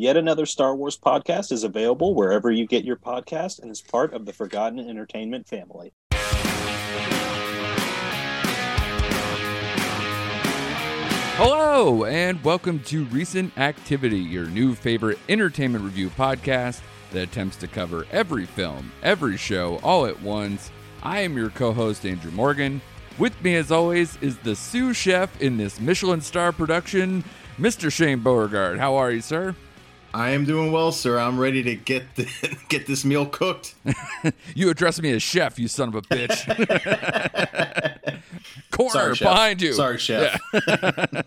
Yet another Star Wars podcast is available wherever you get your podcast and is part of the Forgotten Entertainment family. Hello, and welcome to Recent Activity, your new favorite entertainment review podcast that attempts to cover every film, every show, all at once. I am your co host, Andrew Morgan. With me, as always, is the sous chef in this Michelin star production, Mr. Shane Beauregard. How are you, sir? I am doing well, sir. I'm ready to get the, get this meal cooked. you address me as chef, you son of a bitch. Corner Sorry, behind you. Sorry, chef. Yeah.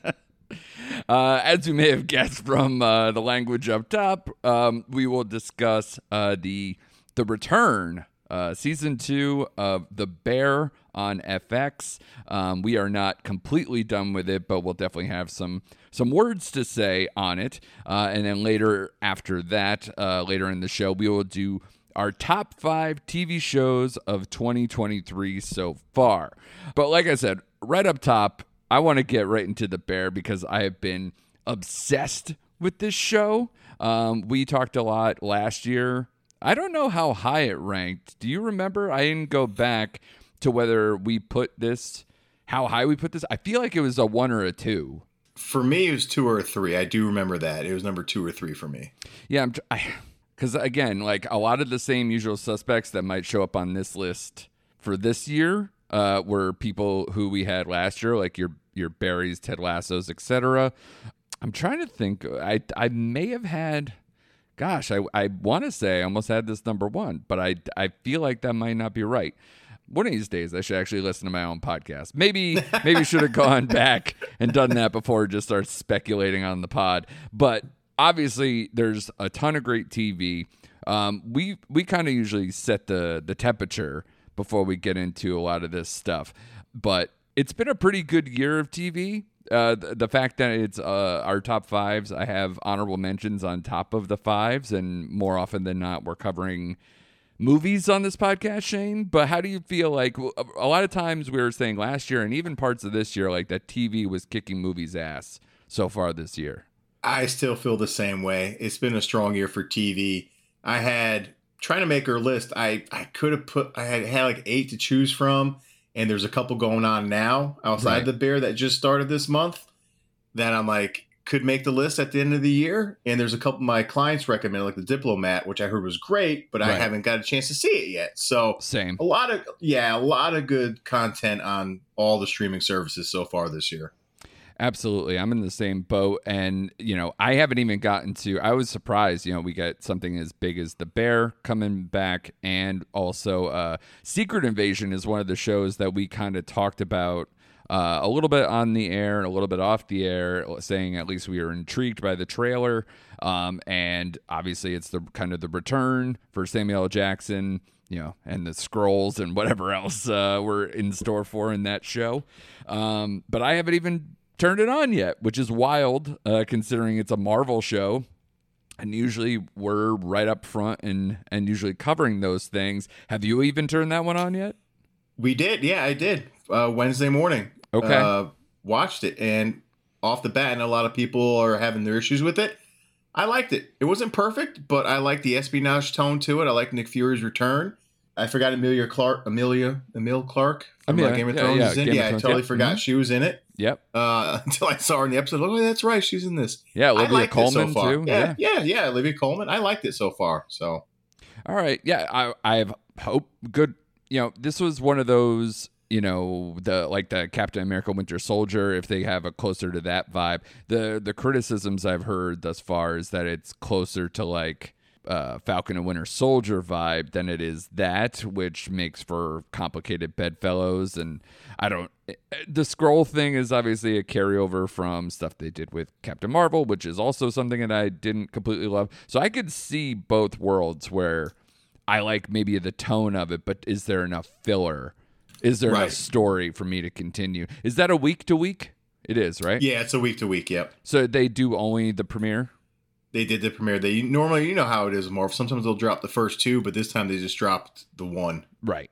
uh, as you may have guessed from uh, the language up top, um, we will discuss uh, the the return uh, season two of The Bear on FX. Um, we are not completely done with it, but we'll definitely have some some words to say on it. Uh, and then later, after that, uh, later in the show, we will do our top five TV shows of 2023 so far. But like I said, right up top, I want to get right into The Bear because I have been obsessed with this show. Um, we talked a lot last year I don't know how high it ranked. Do you remember? I didn't go back to whether we put this, how high we put this. I feel like it was a one or a two. For me, it was two or three. I do remember that. It was number two or three for me. Yeah, I'm. I, because again, like a lot of the same usual suspects that might show up on this list for this year uh, were people who we had last year, like your your Barrys, Ted Lassos, etc. I'm trying to think. I I may have had gosh, I, I want to say I almost had this number one, but I, I feel like that might not be right. One of these days, I should actually listen to my own podcast. Maybe, maybe should have gone back and done that before just start speculating on the pod. But obviously, there's a ton of great TV. Um, we we kind of usually set the the temperature before we get into a lot of this stuff, but it's been a pretty good year of TV uh, the, the, fact that it's uh, our top fives, I have honorable mentions on top of the fives, and more often than not, we're covering movies on this podcast, Shane. But how do you feel like a lot of times we were saying last year and even parts of this year, like that TV was kicking movies' ass so far this year? I still feel the same way. It's been a strong year for TV. I had trying to make our list. I I could have put I had had like eight to choose from and there's a couple going on now outside right. the bear that just started this month that I'm like could make the list at the end of the year. And there's a couple my clients recommend, like the Diplomat, which I heard was great, but right. I haven't got a chance to see it yet. So same, a lot of yeah, a lot of good content on all the streaming services so far this year. Absolutely. I'm in the same boat. And, you know, I haven't even gotten to, I was surprised, you know, we got something as big as The Bear coming back. And also, uh, Secret Invasion is one of the shows that we kind of talked about. Uh, a little bit on the air and a little bit off the air, saying at least we are intrigued by the trailer. Um, and obviously, it's the kind of the return for Samuel L. Jackson, you know, and the scrolls and whatever else uh, we're in store for in that show. Um, but I haven't even turned it on yet, which is wild uh, considering it's a Marvel show. And usually we're right up front and and usually covering those things. Have you even turned that one on yet? We did, yeah, I did. Uh, Wednesday morning. Okay. Uh, watched it, and off the bat, and a lot of people are having their issues with it. I liked it. It wasn't perfect, but I liked the espionage tone to it. I like Nick Fury's return. I forgot Amelia Clark, Amelia, Emil Clark from Amelia, Game of Thrones yeah, yeah, is in. yeah, I totally yep. forgot mm-hmm. she was in it. Yep. Uh, until I saw her in the episode. Oh, that's right. She's in this. Yeah, Olivia Colman so too. Yeah, yeah, yeah, yeah, Olivia Colman. I liked it so far. So. All right. Yeah, I I have hope. Good. You know, this was one of those. You know, the like the Captain America Winter Soldier. If they have a closer to that vibe, the the criticisms I've heard thus far is that it's closer to like uh, Falcon and Winter Soldier vibe than it is that, which makes for complicated bedfellows. And I don't. The scroll thing is obviously a carryover from stuff they did with Captain Marvel, which is also something that I didn't completely love. So I could see both worlds where I like maybe the tone of it, but is there enough filler? Is there Right. enough story for me to continue? Is that a week to week? It is, right? Yeah, it's a week to week. Yep. So they do only the premiere? They did the premiere. They normally, you know how it is, Marv. Sometimes they'll drop the first two, but this time they just dropped the one. Right.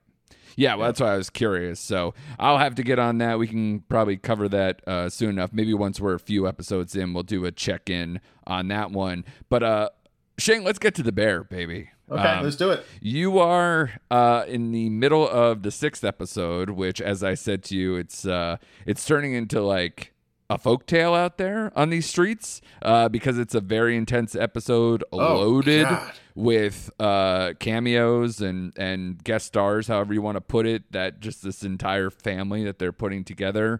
Yeah, well, that's why I was curious. So I'll have to get on that. We can probably cover that uh, soon enough. Maybe once we're a few episodes in, we'll do a check in on that one. But uh, Shane, let's get to the bear, baby. Okay, Um, let's do it. You are uh, in the middle of the sixth episode, which, as I said to you, it's uh, it's turning into like a folktale out there on these streets uh, because it's a very intense episode, loaded Oh, God. with uh, cameos and and guest stars, however you want to put it. That just this entire family that they're putting together,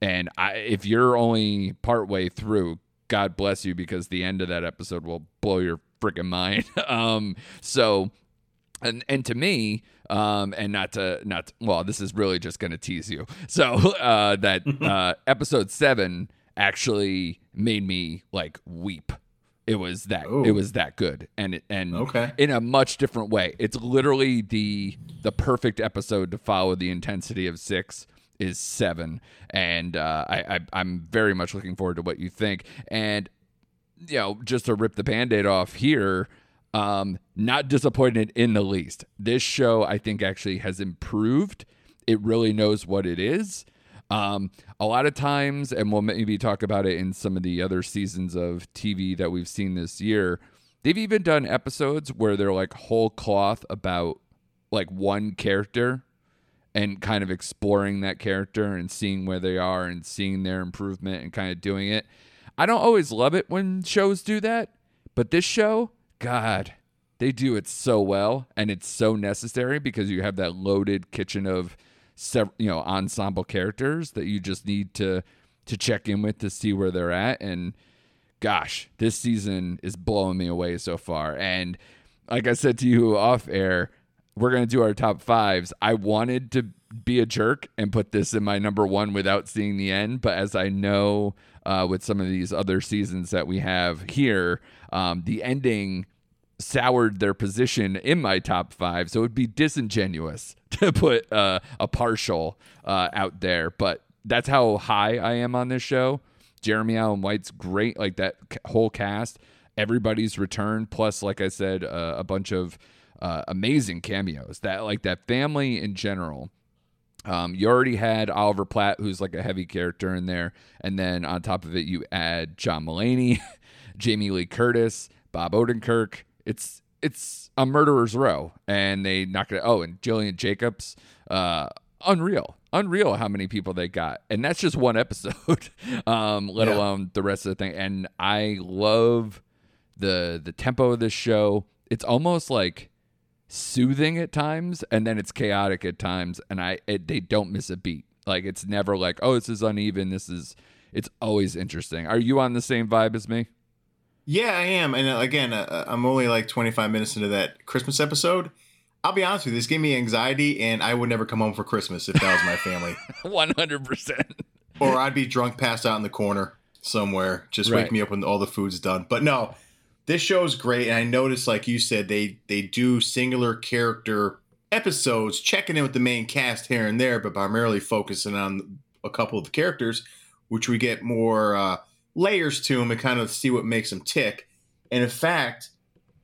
and I, if you're only part way through, God bless you because the end of that episode will blow your freaking mind. um, so and and to me um and not to not well this is really just going to tease you. So uh that uh episode 7 actually made me like weep. It was that Ooh. it was that good. And it and Okay. in a much different way. It's literally the the perfect episode to follow the intensity of 6 is 7 and uh I, I I'm very much looking forward to what you think. And you know, just to rip the band-aid off here, um, not disappointed in the least. This show, I think, actually has improved. It really knows what it is. Um, a lot of times, and we'll maybe talk about it in some of the other seasons of TV that we've seen this year, they've even done episodes where they're like whole cloth about like one character and kind of exploring that character and seeing where they are and seeing their improvement and kind of doing it. I don't always love it when shows do that, but this show, God, they do it so well and it's so necessary because you have that loaded kitchen of sev- you know ensemble characters that you just need to to check in with to see where they're at and gosh, this season is blowing me away so far and like I said to you off air, we're going to do our top fives. I wanted to be a jerk and put this in my number one without seeing the end, but as I know uh, with some of these other seasons that we have here, um, the ending soured their position in my top five. So it would be disingenuous to put uh, a partial uh, out there, but that's how high I am on this show. Jeremy Allen White's great, like that whole cast. Everybody's return, plus, like I said, uh, a bunch of uh, amazing cameos. That like that family in general. Um, you already had Oliver Platt, who's like a heavy character in there, and then on top of it, you add John Mulaney, Jamie Lee Curtis, Bob Odenkirk. It's it's a murderer's row, and they knock it. Oh, and Gillian Jacobs. Uh, unreal, unreal how many people they got, and that's just one episode. um, let Yeah. alone the rest of the thing. And I love the the tempo of this show. It's almost like soothing at times and then it's chaotic at times and i it, they don't miss a beat like it's never like oh this is uneven this is it's always interesting are you on the same vibe as me Yeah, I am. And uh, again, uh, I'm only like 25 minutes into that Christmas episode. I'll be honest with you, this gave me anxiety, and I would never come home for Christmas if that was my family. 100% or I'd be drunk, passed out in the corner somewhere. Just Right. wake me up when all the food's done. But no, this show is great, and I noticed, like you said, they they do singular character episodes, checking in with the main cast here and there, but primarily focusing on a couple of the characters, which we get more uh, layers to them and kind of see what makes them tick. And in fact,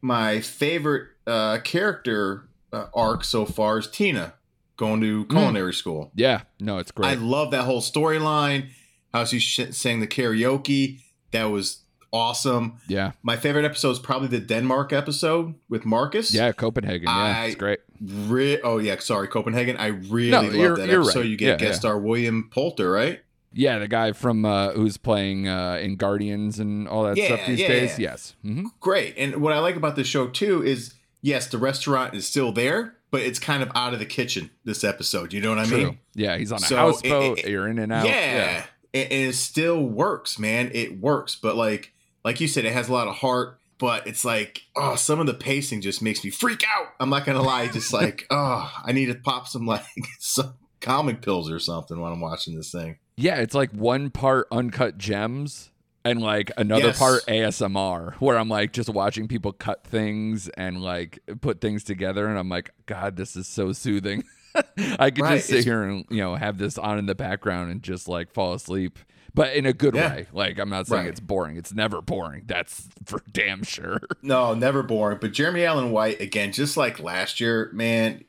my favorite uh, character uh, arc so far is Tina going to culinary school. yeah no it's great. I love that whole storyline. How she sh- sang the karaoke. That was awesome. yeah My favorite episode is probably the Denmark episode with Marcus. yeah copenhagen yeah it's great Re- oh yeah, sorry, Copenhagen. I really No, love that episode. right. You get Yeah, guest yeah. star William Poulter, right? yeah the guy from uh who's playing uh in guardians and all that Yeah, stuff these yeah, days yeah. yes hmm Great. And what I like about this show too is yes, the restaurant is still there, but it's kind of out of the kitchen this episode. You know what I true mean? yeah he's on a So, houseboat it- it- you're in and out yeah, And, and it still works, man. It works, but like like you said, it has a lot of heart. but it's like, oh, some of the pacing just makes me freak out. I'm not gonna lie, just like, oh, I need to pop some like some comic pills or something when I'm watching this thing. Yeah, it's like one part uncut gems and like another Yes. part ASMR where I'm like just watching people cut things and like put things together and I'm like, God, this is so soothing. I could Right, just sit it's- here and you know have this on in the background and just like fall asleep. But in a good Yeah. way. Like I'm not saying Right. it's boring. It's never boring. That's for damn sure. No, never boring. But Jeremy Allen White, again, just like last year, man,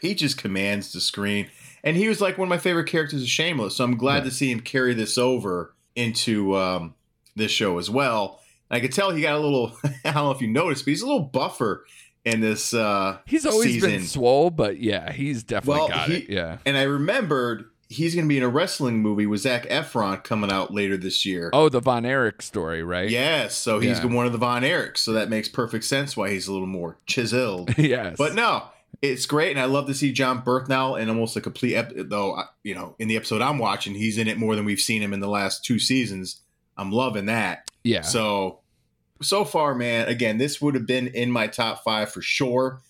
he just commands the screen. And he was like one of my favorite characters of Shameless. So I'm glad to see him carry this over into um, this show as well. I could tell he got a little, I don't know if you noticed, but he's a little buffer in this. Uh, He's always been season. swole, but yeah, he's definitely Well, got he- it. Yeah. And I remembered he's going to be in a wrestling movie with Zac Efron coming out later this year. Oh, the Von Erich story, right? Yes, so he's Yeah. one of the Von Erichs, so that makes perfect sense why he's a little more chiseled. yes. But no, it's great, and I love to see Jon Bernthal in almost a complete. Ep- though you know, in the episode I'm watching, he's in it more than we've seen him in the last two seasons. I'm loving that. yeah. So, so far, man. Again, this would have been in my top five for sure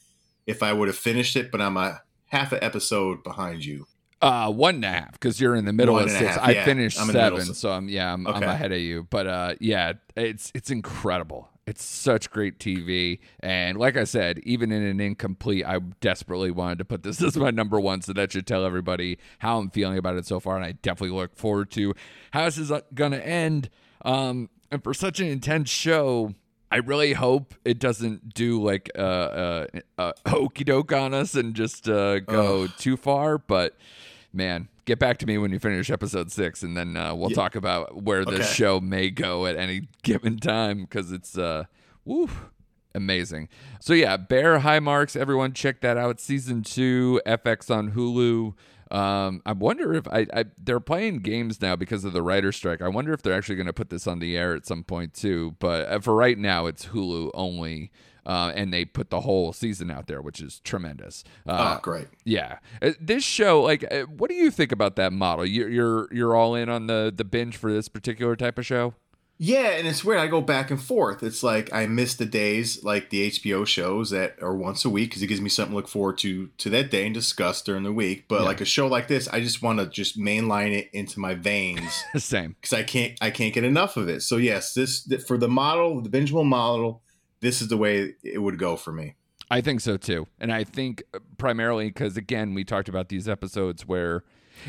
if I would have finished it. But I'm a half an episode behind you. Uh, one and a half because you're in the middle One of six. half, I yeah. finished I'm seven, so- I'm yeah, I'm, I'm ahead of you. But uh, yeah, it's it's incredible. It's such great TV, and like I said, even in an incomplete, I desperately wanted to put this as my number one, so that should tell everybody how I'm feeling about it so far, and I definitely look forward to how this is uh, gonna end. Um, and for such an intense show. I really hope it doesn't do like uh, uh, uh, hokey doke on us and just uh, go Ugh. too far. But man, get back to me when you finish episode six, and then uh, we'll Yeah. talk about where this Okay. show may go at any given time because it's uh, woo, amazing. So yeah, Bear High Marks. Everyone check that out. Season two, FX on Hulu. Um, I wonder if I, I they're playing games now because of the writer strike. I wonder if they're actually going to put this on the air at some point too. But uh, for right now, it's Hulu only. Uh, and they put the whole season out there, which is tremendous. Uh, oh, great. yeah, Uh, this show, like, uh, what do you think about that model? You're you're you're all in on the the binge for this particular type of show. Yeah, and it's weird. I go back and forth. It's like I miss the days like the HBO shows that are once a week because it gives me something to look forward to to that day and discuss during the week. But Yeah. like a show like this, I just want to just mainline it into my veins Same. because I can't I can't get enough of it. So yes, this for the model, the bingeable model, this is the way it would go for me. I think so too. And I think primarily because again, we talked about these episodes where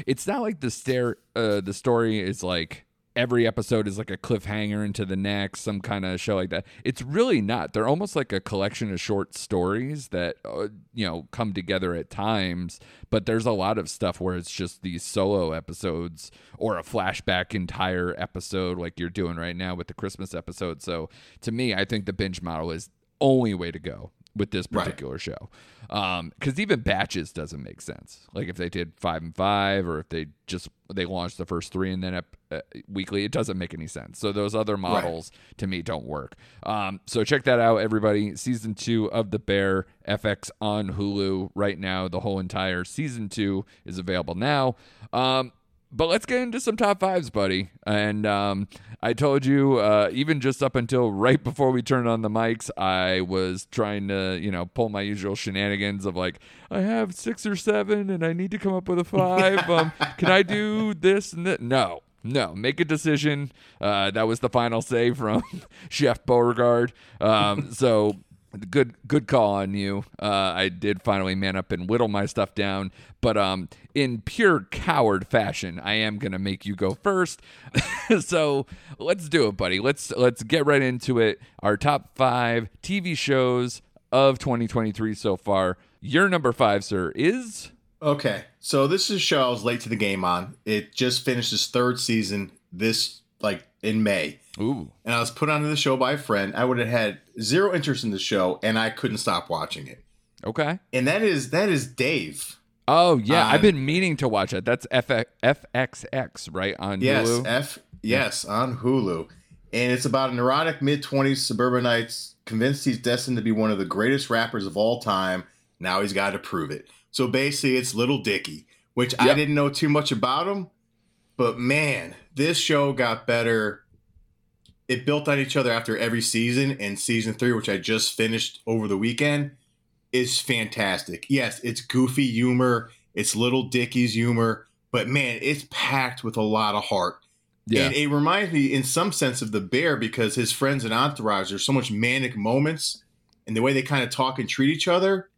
it's not like the stare uh the story is like every episode is like a cliffhanger into the next, some kind of show like that. It's really not. They're almost like a collection of short stories that uh, you know come together at times, but there's a lot of stuff where it's just these solo episodes or a flashback entire episode like you're doing right now with the Christmas episode. So to me, I think the binge model is only way to go with this Right. particular show. Um, because even batches doesn't make sense. Like if they did five and five, or if they just they launched the first three and then up, uh, weekly, it doesn't make any sense. So those other models to me don't work. Um, so check that out, everybody. Season two of The Bear FX on Hulu right now. The whole entire season two is available now. Um, but let's get into some top fives, buddy. And um, I told you, uh, even just up until right before we turned on the mics, I was trying to, you know, pull my usual shenanigans of like, I have six or seven, and I need to come up with a five. Um, can I do this and that? No. No, make a decision. Uh, that was the final say from Chef Beauregard. Um, so good good call on you. Uh, I did finally man up and whittle my stuff down, but um, in pure coward fashion, I am gonna make you go first. so let's do it, buddy. Let's let's get right into it. Our top five TV shows of 2023 so far. Your number five, sir, is Okay, so this is a show I was late to the game on. It just finished its third season this like in May. ooh and I was put onto the show by a friend. I would have had zero interest in the show, and I couldn't stop watching it. okay. And that is that is Dave. Oh yeah, I've been um, meaning to watch it. That's FX, FXX, right on Yes, Hulu. F yes on Hulu, and it's about a neurotic mid twenties suburbanites convinced he's destined to be one of the greatest rappers of all time. Now he's got to prove it. So basically, it's Little Dicky, which I didn't know too much about him, but man, this show got better it built on each other after every season, and season three, which I just finished over the weekend, is fantastic. Yes, it's goofy humor, it's little Dicky's humor, but man, it's packed with a lot of heart. Yeah. And it reminds me, in some sense, of the bear because his friends and entourage, there's so much manic moments, and the way they kind of talk and treat each other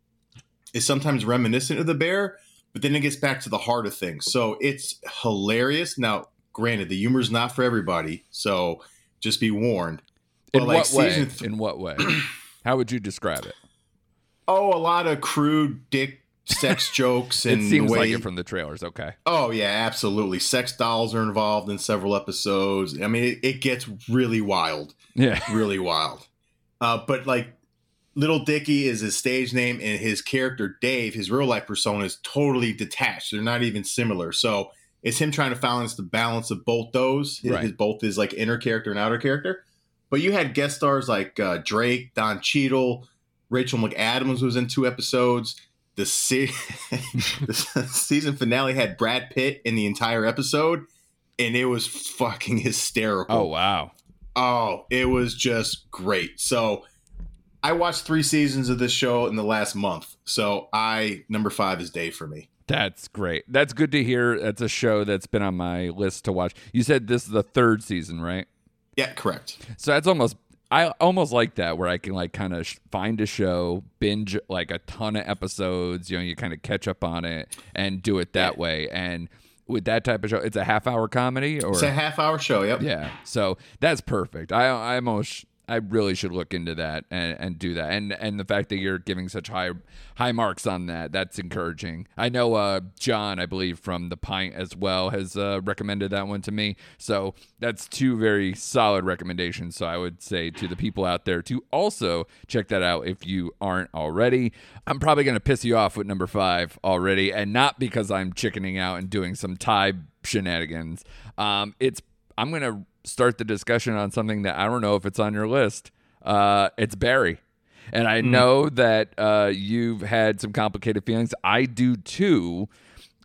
is sometimes reminiscent of the bear, but then it gets back to the heart of things. So it's hilarious. Now, granted, the humor's not for everybody, so just be warned. In But, like, what way? th- In what way? How would you describe it? Oh, a lot of crude dick sex jokes It and the seems way. like it from the trailers. Okay. oh yeah, absolutely. Sex dolls are involved in several episodes. I mean, it, it gets really wild. Yeah. really wild. Uh, but like Little Dicky is his stage name, and his character Dave, his real life persona, is totally detached. They're not even similar. So it's him trying to balance the balance of both those. Right. his- both his like inner character and outer character. But you had guest stars like uh, Drake, Don Cheadle, Rachel McAdams was in two episodes. The, se- the season finale had Brad Pitt in the entire episode, and it was fucking hysterical. Oh wow. Oh, it was just great. So I watched three seasons of this show in the last month. So I number five is Dave for me. That's great. That's good to hear. That's a show that's been on my list to watch. You said this is the third season, right? Yeah, correct. So that's almost I almost like that where I can like kind of sh- find a show, binge like a ton of episodes, you know, you kind of catch up on it and do it that Yeah. way. And with that type of show, it's a half hour comedy or It's a half hour show. Yep. yeah. So that's perfect. I I almost I really should look into that and, and do that. And and the fact that you're giving such high high marks on that, that's encouraging. I know uh, John, I believe from the Pint as well, has uh, recommended that one to me. So that's two very solid recommendations. So I would say to the people out there to also check that out if you aren't already. I'm probably to piss you off with number five already, and not because I'm chickening out and doing some tie shenanigans. Um, it's I'm to start the discussion on something that I don't know if it's on your list. Uh, it's Barry. And I know that uh, you've had some complicated feelings. I do too.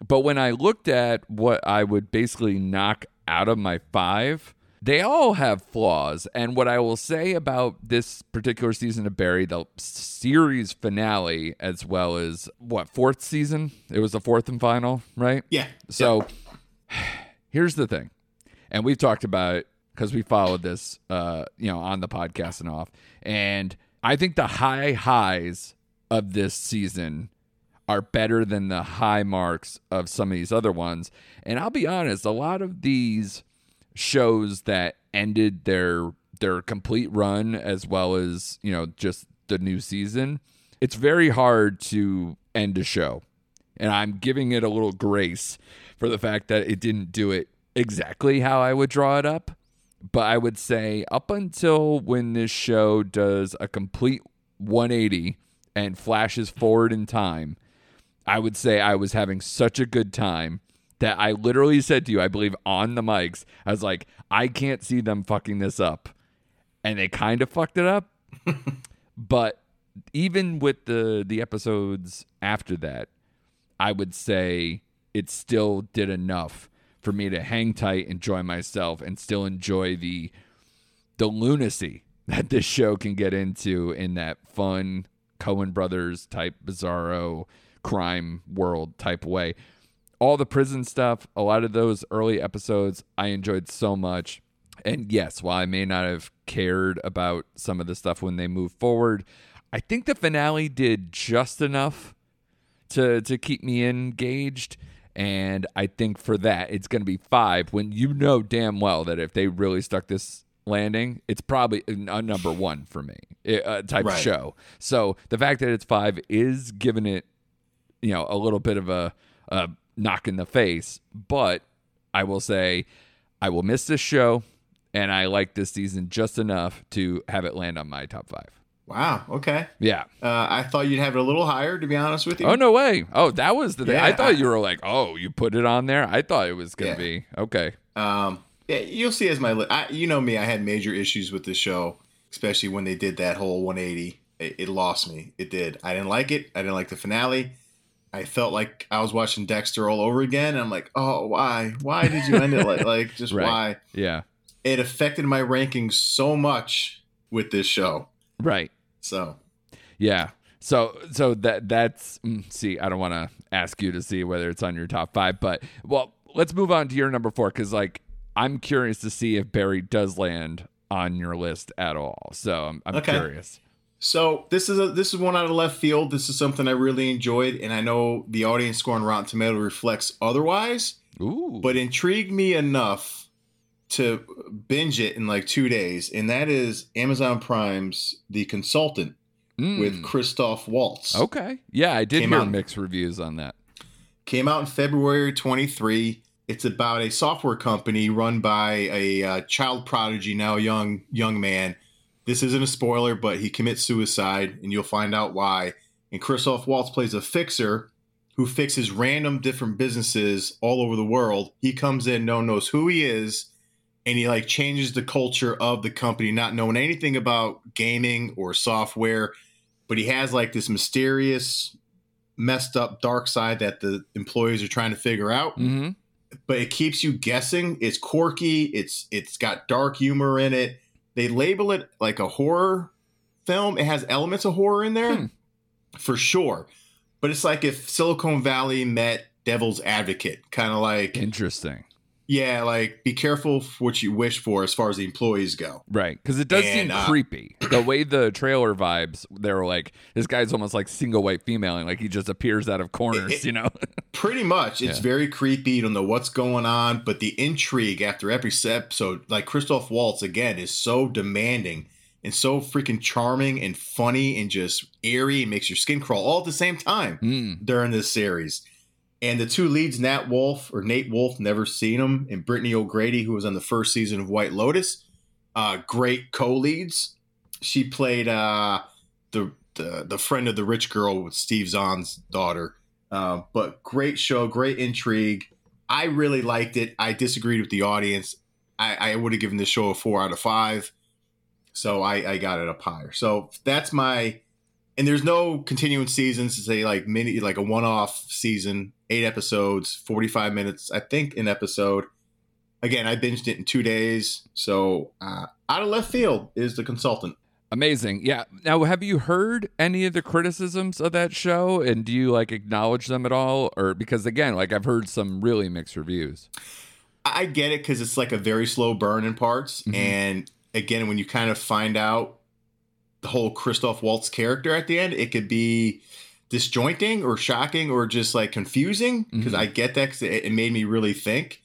But when I looked at what I would basically knock out of my five, they all have flaws. And what I will say about this particular season of Barry, the series finale, as well as what, fourth season? It was the fourth and final, right? Yeah. So here's the thing, and we've talked about it because we followed this, uh, you know, on the podcast and off. And I think the high highs of this season are better than the high marks of some of these other ones. And I'll be honest, a lot of these shows that ended their their complete run as well as, you know, just the new season, it's very hard to end a show. And I'm giving it a little grace for the fact that it didn't do it exactly how I would draw it up. But I would say up until when this show does a complete 180 and flashes forward in time, I would say I was having such a good time that I literally said to you, I believe on the mics, I was like, I can't see them fucking this up. And they kind of fucked it up. but even with the the episodes after that, I would say it still did enough for me to hang tight, enjoy myself, and still enjoy the the lunacy that this show can get into in that fun Coen Brothers type bizarro crime world type way. All the prison stuff, a lot of those early episodes, I enjoyed so much. And yes, while I may not have cared about some of the stuff when they move forward, I think the finale did just enough to to keep me engaged. And I think for that, it's going to be five when you know damn well that if they really stuck this landing, it's probably a number one for me uh, type Right. show. So the fact that it's five is giving it, you know, a little bit of a, a knock in the face. But I will say, I will miss this show, and I like this season just enough to have it land on my top five. Wow. Okay. Yeah. Uh, I thought you'd have it a little higher, to be honest with you. Oh no way. Oh, that was the thing. I thought I- you were like, oh, you put it on there. I thought it was gonna Yeah. be okay. Um, yeah, you'll see as my li- I, you know me, I had major issues with the show, especially when they did that whole 180. It, it lost me. It did. I didn't like it. I didn't like the finale. I felt like I was watching Dexter all over again. And I'm like, oh, why? Why did you end it like like just Right. why? Yeah. it affected my rankings so much with this show. Right. So Yeah. So so that that's mm, see, I don't want to ask you to see whether it's on your top 5, but well, let's move on to your number 4 cuz like I'm curious to see if Barry does land on your list at all. So I'm, I'm Okay. curious. So this is a this is one out of left field. This is something I really enjoyed, and I know the audience score on Rotten Tomato reflects otherwise, Ooh. but intrigued me enough to binge it in like two days, and that is Amazon Prime's The Consultant Mm. with Christoph Waltz. Okay. Yeah, I did Came hear out- mixed reviews on that. Came out in February 23. It's about a software company run by a uh, child prodigy, now a young young man. This isn't a spoiler, but he commits suicide, and you'll find out why. And Christoph Waltz plays a fixer who fixes random different businesses all over the world. He comes in, no one knows who he is, and he like changes the culture of the company, not knowing anything about gaming or software. But he has like this mysterious, messed up dark side that the employees are trying to figure out hmm but it keeps you guessing. It's quirky. It's it's got dark humor in it. They label it like a horror film. It has elements of horror in there, Hmm. for sure. But it's like if Silicon Valley met Devil's Advocate, kind of like Interesting. Yeah, like be careful what you wish for as far as the employees go. Right, because it does seem uh, creepy. The way the trailer vibes, they're like, this guy's almost like single white female, and like he just appears out of corners, It- you know? Pretty much, it's Yeah. very creepy. You don't know what's going on, but the intrigue after every episode, like Christoph Waltz again, is so demanding and so freaking charming and funny and just eerie and makes your skin crawl all at the same time Mm. during this series. And the two leads, Nat Wolff or Nate Wolf, never seen him, and Brittany O'Grady, who was on the first season of White Lotus, uh, great co-leads. She played uh, the, the the friend of the rich girl with Steve Zahn's daughter. Uh, but great show, great intrigue. I really liked it. I disagreed with the audience. I, I would have given this show a four out of five. So I, I got it up higher. So that's my and there's no continuing seasons to say like mini like a one-off season eight episodes 45 minutes i think an episode again i binged it in two days so uh, out of left field is the consultant Amazing. Yeah. Now, have you heard any of the criticisms of that show? And do you like acknowledge them at all? Or because, again, like I've heard some really mixed reviews. i get it because it's like a very slow burn in parts Mhm. and again when you kind of find out the whole christoph waltz character at the end it could be disjointing or shocking or just like confusing because Mhm. i get that because it, it made me really think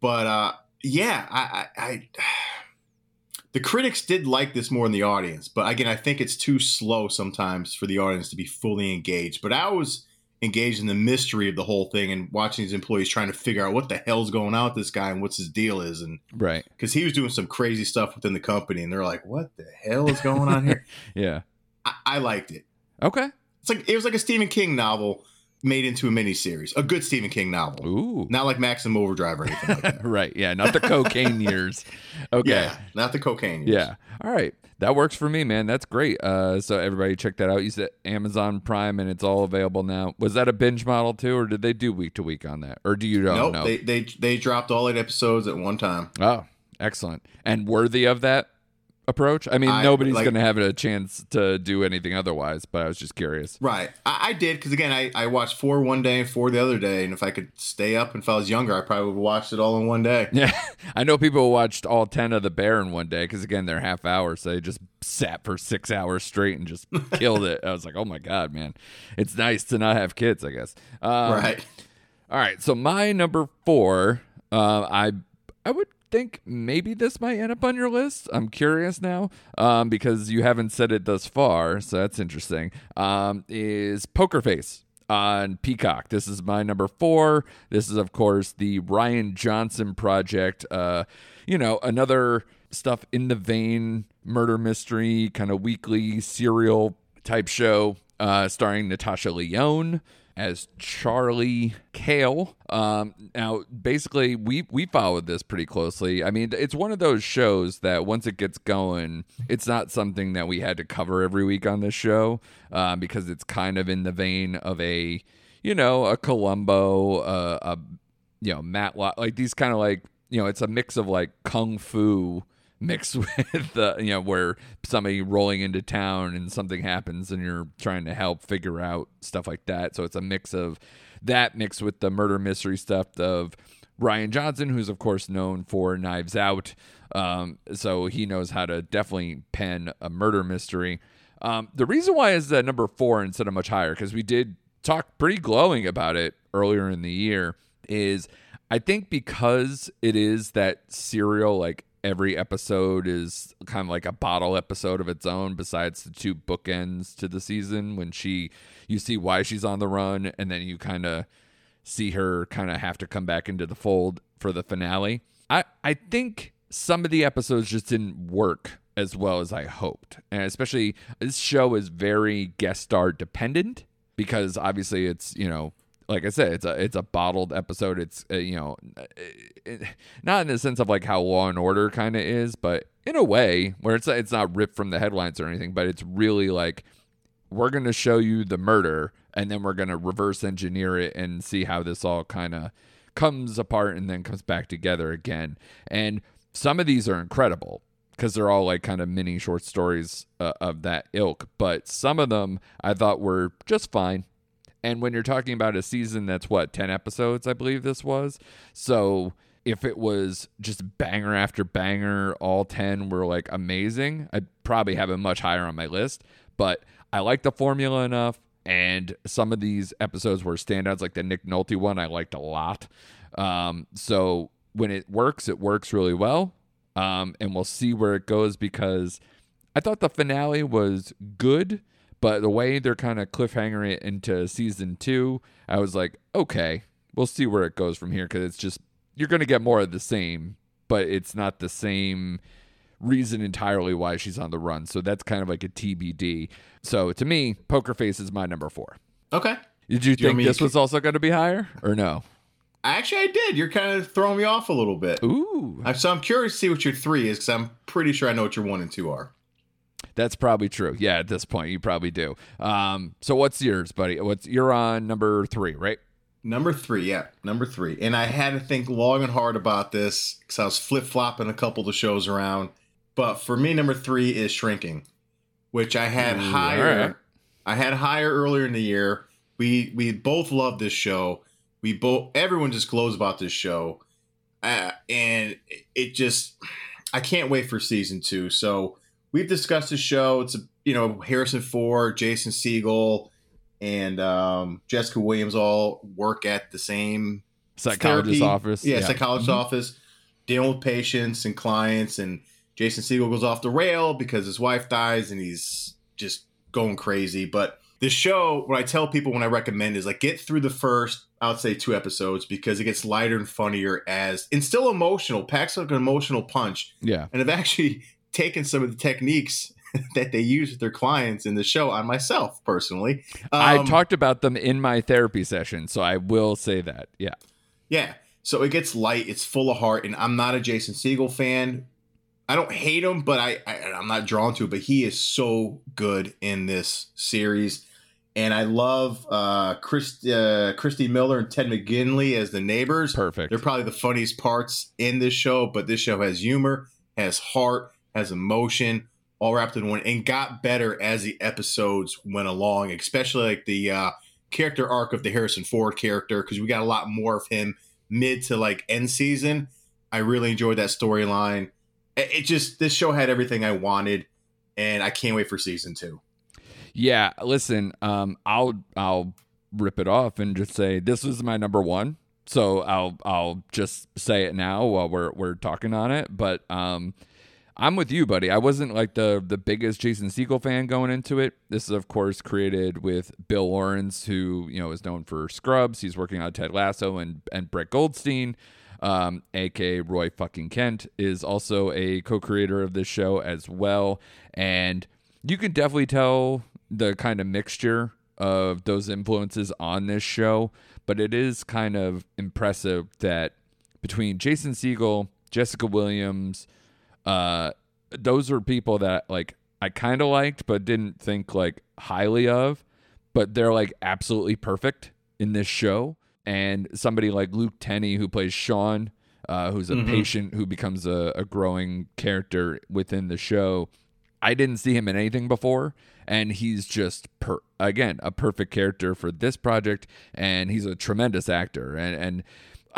but uh yeah I, I i the critics did like this more than the audience but again i think it's too slow sometimes for the audience to be fully engaged but i was engaged in the mystery of the whole thing and watching these employees trying to figure out what the hell's going on with this guy and what's his deal is and Right. because he was doing some crazy stuff within the company and they're like what the hell is going on here Yeah. I, I liked it Okay. It's like it was like a stephen king novel made into a miniseries a good stephen king novel Ooh. not like maximum overdrive or anything like that right. Yeah. Not the cocaine years. Okay. yeah not the cocaine use. Yeah. All right. That works for me, man. That's great. Uh, so everybody check that out. You said Amazon Prime, and it's all available now. Was that a binge model too, or did they do week to week on that, or do you don't nope know? they, they they dropped all eight episodes at one time oh, excellent and worthy of that approach. I mean, I- nobody's like- going to have a chance to do anything otherwise. But I was just curious. right i, I did because again I, I watched four one day and four the other day and if i could stay up and if i was younger i probably would have watched it all in one day Yeah, I know people watched all ten of the Bear in one day because again they're half hours, so they just sat for six hours straight and just killed it. I was like, oh my god, man, it's nice to not have kids, I guess. Um, right All right, so my number four, uh, I I would think maybe this might end up on your list. I'm curious now um, because you haven't said it thus far, so that's interesting. Um, is Poker Face on Peacock? This is my number four. This is of course the Rian Johnson project. Uh, you know, another stuff in the vein murder mystery kind of weekly serial type show uh, starring Natasha Lyonne as Charlie Cale. Um, now, basically, we we followed this pretty closely. I mean, it's one of those shows that once it gets going, it's not something that we had to cover every week on this show um, because it's kind of in the vein of a, you know, a Columbo, uh, a you know, Matlock, like these kind of like you know, it's a mix of like kung fu mixed with the you know where somebody rolling into town and something happens and you're trying to help figure out stuff like that. So it's a mix of that mixed with the murder mystery stuff of Rian Johnson, who's of course known for Knives Out. Um, so he knows how to definitely pen a murder mystery. Um, the reason why is that number four instead of much higher because we did talk pretty glowing about it earlier in the year. Is I think because it is that serial like every episode is kind of like a bottle episode of its own besides the two bookends to the season when she you see why she's on the run and then you kind of see her kind of have to come back into the fold for the finale. I I think some of the episodes just didn't work as well as I hoped. And especially this show is very guest star dependent because obviously it's, you know, like I said, it's a it's a bottled episode. It's uh, you know, it, not in the sense of like how Law and Order kind of is, but in a way where it's it's not ripped from the headlines or anything, but it's really like we're going to show you the murder and then we're going to reverse engineer it and see how this all kind of comes apart and then comes back together again. And some of these are incredible because they're all like kind of mini short stories uh, of that ilk, but some of them I thought were just fine. And when you're talking about a season that's what, 10 episodes, I believe this was. So if it was just banger after banger, all 10 were like amazing, I'd probably have it much higher on my list. But I like the formula enough. And some of these episodes were standouts, like the Nick Nolte one, I liked a lot. Um, so when it works, it works really well. Um, and we'll see where it goes because I thought the finale was good but the way they're kind of cliffhangering it into season two, I was like, okay, we'll see where it goes from here because it's just you're going to get more of the same, but it's not the same reason entirely why she's on the run. So that's kind of like a TBD. So to me, Poker Face is my number four. Okay. Did you, think this was also going to be higher or no? Actually, I did. You're kind of throwing me off a little bit. Ooh. So I'm curious to see what your three is because I'm pretty sure I know what your one and two are. That's probably true. Yeah, at this point, you probably do. Um, so what's yours, buddy? What's you're on number three, right? Number three, yeah, number three. And I had to think long and hard about this because I was flip flopping a couple of the shows around. But for me, number three is Shrinking, which I had Ooh, higher. Right. I had higher earlier in the year. We we both love this show. We both everyone just glows about this show, uh, and it just I can't wait for season two. So we've discussed the show. It's a, you know Harrison Ford, Jason Segel, and um, Jessica Williams all work at the same psychologist therapy. office. Yeah, yeah. psychologist mm-hmm. office, dealing with patients and clients. And Jason Segel goes off the rail because his wife dies, and he's just going crazy. But the show, what I tell people when I recommend is like get through the first, I would say two episodes because it gets lighter and funnier as and still emotional, packs like an emotional punch. Yeah, and I've actually taken some of the techniques that they use with their clients in the show on myself personally. Um, I talked about them in my therapy session, so I will say that. Yeah. Yeah. So it gets light, it's full of heart, and I'm not a Jason Segel fan. I don't hate him, but I, I am not drawn to it. But he is so good in this series, and I love uh, Chris, uh, Christa Miller and Ted McGinley as the neighbors. Perfect. They're probably the funniest parts in this show. But this show has humor, has heart, has emotion, all wrapped in one, and got better as the episodes went along, especially like the uh, character arc of the Harrison Ford character, because we got a lot more of him mid to like end season. I really enjoyed that storyline. It, it just this show had everything I wanted, and I can't wait for season two. Yeah, listen, um, I'll I'll rip it off and just say this was my number one. So I'll I'll just say it now while we're we're talking on it. But um, I'm with you, buddy. I wasn't like the the biggest Jason Segel fan going into it. This is of course created with Bill Lawrence, who you know is known for Scrubs. He's working on Ted Lasso and and Brett Goldstein, um, aka Roy fucking Kent, is also a co-creator of this show as well. And you can definitely tell the kind of mixture of those influences on this show. But it is kind of impressive that between Jason Segel, Jessica Williams uh, those are people that like I kind of liked, but didn't think like highly of. But they're like absolutely perfect in this show. And somebody like Luke Tennie, who plays Sean, uh, who's a Mhm. patient who becomes a, a growing character within the show. I didn't see him in anything before, and he's just per again a perfect character for this project, and he's a tremendous actor. And and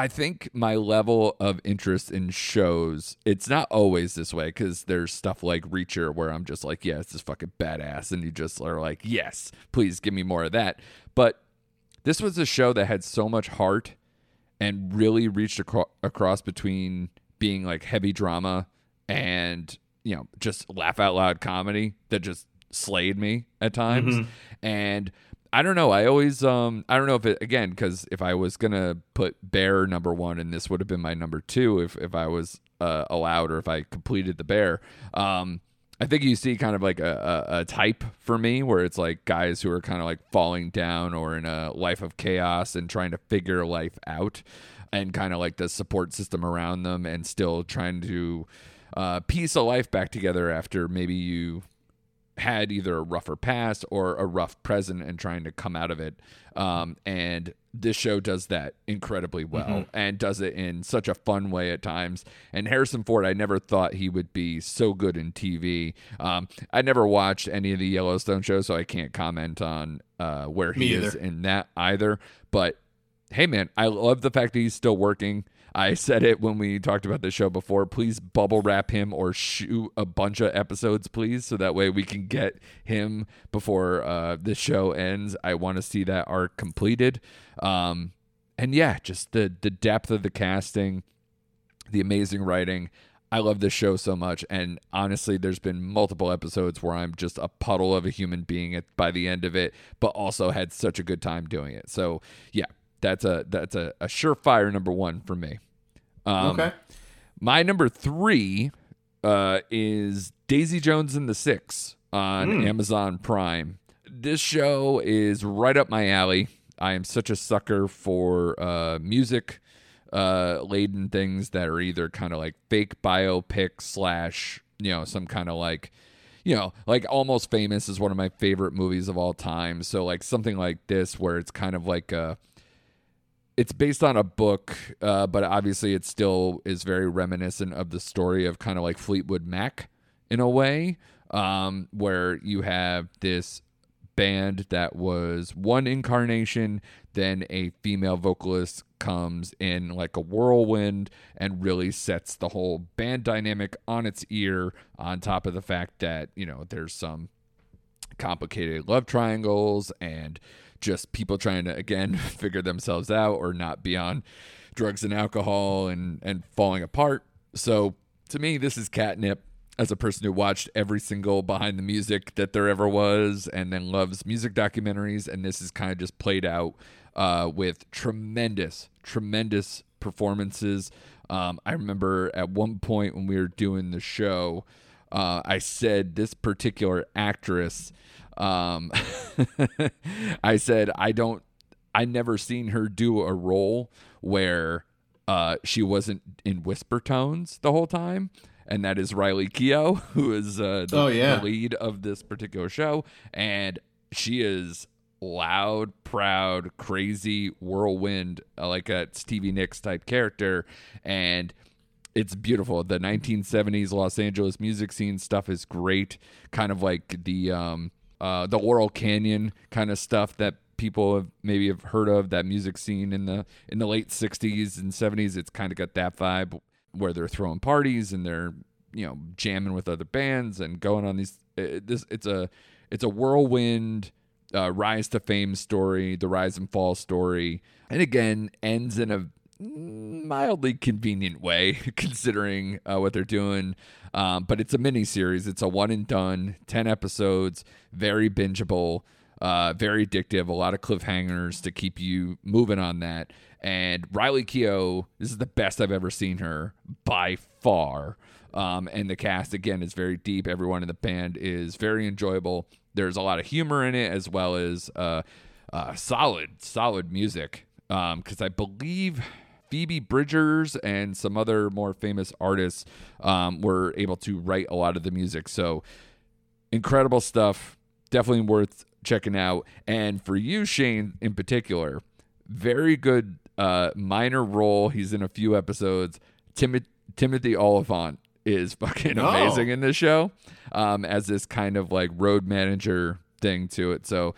I think my level of interest in shows it's not always this way because there's stuff like Reacher where I'm just like, yeah, it's this is fucking badass, and you just are like, yes, please give me more of that. But this was a show that had so much heart and really reached acro- across between being like heavy drama and you know just laugh out loud comedy that just slayed me at times Mhm. and i don't know. I always um i don't know if it again because if i was gonna put bear number one and this would have been my number two if if i was uh, allowed or if i completed the bear um I think you see kind of like a, a, a type for me where it's like guys who are kind of like falling down or in a life of chaos and trying to figure life out and kind of like the support system around them and still trying to uh, piece a life back together after maybe you had either a rougher past or a rough present and trying to come out of it. Um, and this show does that incredibly well Mhm. and does it in such a fun way at times. And Harrison Ford, I never thought he would be so good in TV. Um, I never watched any of the Yellowstone shows, so I can't comment on uh, where he is in that either. But hey, man, I love the fact that he's still working. I said it when we talked about the show before. Please bubble wrap him or shoot a bunch of episodes, please, so that way we can get him before uh, the show ends. I want to see that arc completed. Um, and yeah, just the the depth of the casting, the amazing writing. I love this show so much, and honestly, there's been multiple episodes where I'm just a puddle of a human being at, by the end of it, but also had such a good time doing it. So yeah, that's a that's a, a surefire number one for me. Um, okay. my number three uh, is Daisy Jones and the Six on Mm. Amazon Prime. This show is right up my alley. I am such a sucker for uh, music uh, laden things that are either kind of like fake biopic slash, you know, some kind of like, you know, like Almost Famous is one of my favorite movies of all time. So like something like this where it's kind of like a it's based on a book, uh, but obviously it still is very reminiscent of the story of kind of like Fleetwood Mac in a way, um, where you have this band that was one incarnation, then a female vocalist comes in like a whirlwind and really sets the whole band dynamic on its ear, on top of the fact that, you know, there's some complicated love triangles and just people trying to again figure themselves out or not be on drugs and alcohol and and falling apart. So to me, this is catnip. As a person who watched every single behind the music that there ever was, and then loves music documentaries, and this is kind of just played out uh, with tremendous, tremendous performances. Um, I remember at one point when we were doing the show, uh, I said this particular actress. Um, I said I don't. I never seen her do a role where uh, she wasn't in whisper tones the whole time, and that is Riley Keough, who is uh, the, Oh, yeah. the lead of this particular show, and she is loud, proud, crazy whirlwind, uh, like a Stevie Nicks type character, and it's beautiful. The 1970s Los Angeles music scene stuff is great. Kind of like the um uh the Laurel Canyon kind of stuff that people have maybe have heard of that music scene in the in the late 60s and 70s. It's kind of got that vibe where they're throwing parties and they're you know jamming with other bands and going on these it, this it's a it's a whirlwind uh, rise to fame story, the rise and fall story, and again ends in a mildly convenient way considering uh, what they're doing. Um, but it's a mini series. It's a one and done, ten episodes, very bingeable, uh, very addictive. A lot of cliffhangers to keep you moving on that. And Riley Keough, this is the best I've ever seen her by far. Um, and the cast again is very deep. Everyone in the band is very enjoyable. There's a lot of humor in it as well as uh, uh, solid, solid music. Because I believe Phoebe Bridgers and some other more famous artists um, were able to write a lot of the music. So incredible stuff. Definitely worth checking out. And for you, Shane, in particular, very good uh, minor role. He's in a few episodes. Tim- Timothy Olyphant is fucking Oh. amazing in this show um, as this kind of like road manager thing to it. So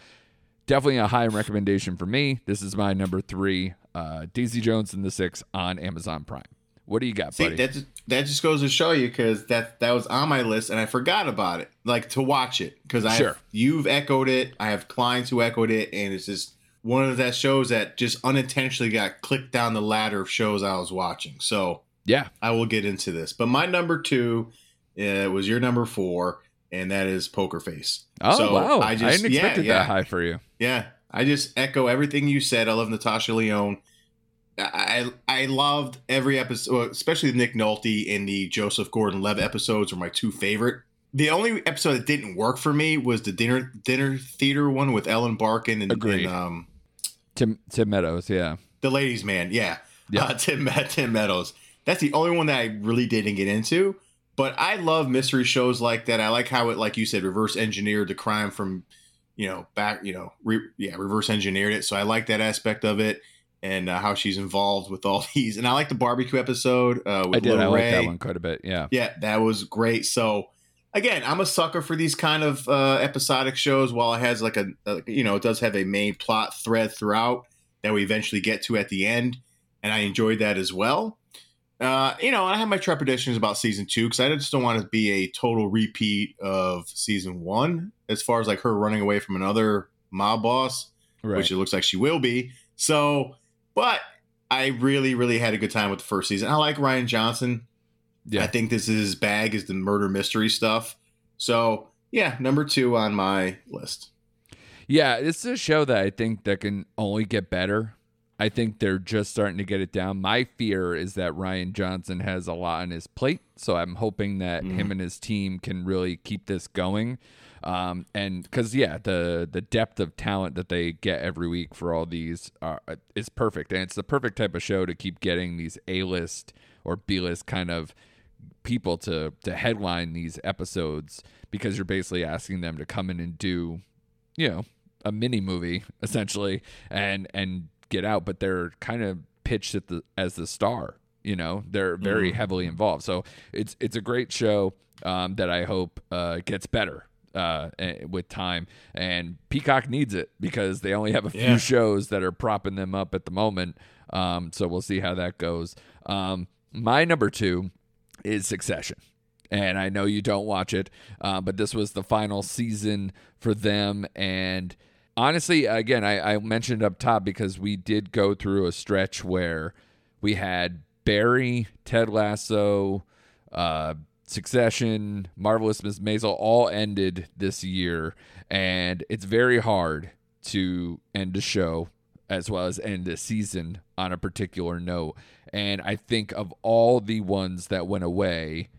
definitely a high recommendation for me. This is my number three, uh, Daisy Jones and the Six on Amazon Prime. What do you got, See, buddy? that just, that just goes to show you because that that was on my list and I forgot about it, like to watch it because I Sure. you've echoed it. I have clients who echoed it, and it's just one of that shows that just unintentionally got clicked down the ladder of shows I was watching. So yeah, I will get into this, but my number two uh, was your number four, and that is Poker Face. Oh So wow! I, I didn't expect yeah, it yeah. that high for you. Yeah, I just echo everything you said. I love Natasha Lyonne. I I loved every episode, especially Nick Nolte and the Joseph Gordon-Levitt episodes are my two favorite. The only episode that didn't work for me was the dinner dinner theater one with Ellen Barkin and, and um, Tim Tim Meadows, yeah, the ladies' man. Yeah, Yeah. Uh, Tim Tim Meadows. That's the only one that I really didn't get into. But I love mystery shows like that. I like how it, like you said, reverse engineered the crime from, you know, back, you know, re, yeah, reverse engineered it. So I like that aspect of it and uh, how she's involved with all these. And I like the barbecue episode uh, with I did. Lil I like that one quite a bit. Yeah, Yeah, that was great. So again, I'm a sucker for these kind of uh, episodic shows. While it has like a, a, you know, it does have a main plot thread throughout that we eventually get to at the end, and I enjoyed that as well. Uh, you know, I have my trepidations about season two because I just don't want to be a total repeat of season one as far as like her running away from another mob boss right. which it looks like she will be. So, but I really, really had a good time with the first season. I like Rian Johnson. yeah, I think this is his bag is the murder mystery stuff. So, yeah, number two on my list. Yeah, this is a show that I think that can only get better. I think they're just starting to get it down. My fear is that Rian Johnson has a lot on his plate, so I'm hoping that Mhm. him and his team can really keep this going. Um, and because yeah, the the depth of talent that they get every week for all these are, is perfect, and it's the perfect type of show to keep getting these A list or B list kind of people to to headline these episodes because you're basically asking them to come in and do you know a mini movie essentially and and get out but they're kind of pitched at the as the star you know they're very Mhm. heavily involved so it's it's a great show um, that i hope uh, gets better uh, eh, with time and peacock needs it because they only have a few Yeah. shows that are propping them up at the moment um, so we'll see how that goes um, my number two is succession and I know you don't watch it, uh, but this was the final season for them. And honestly, again, I, I mentioned up top because we did go through a stretch where we had Barry, Ted Lasso, uh, Succession, Marvelous Miss Maisel all ended this year, and it's very hard to end a show as well as end a season on a particular note. And I think of all the ones that went away,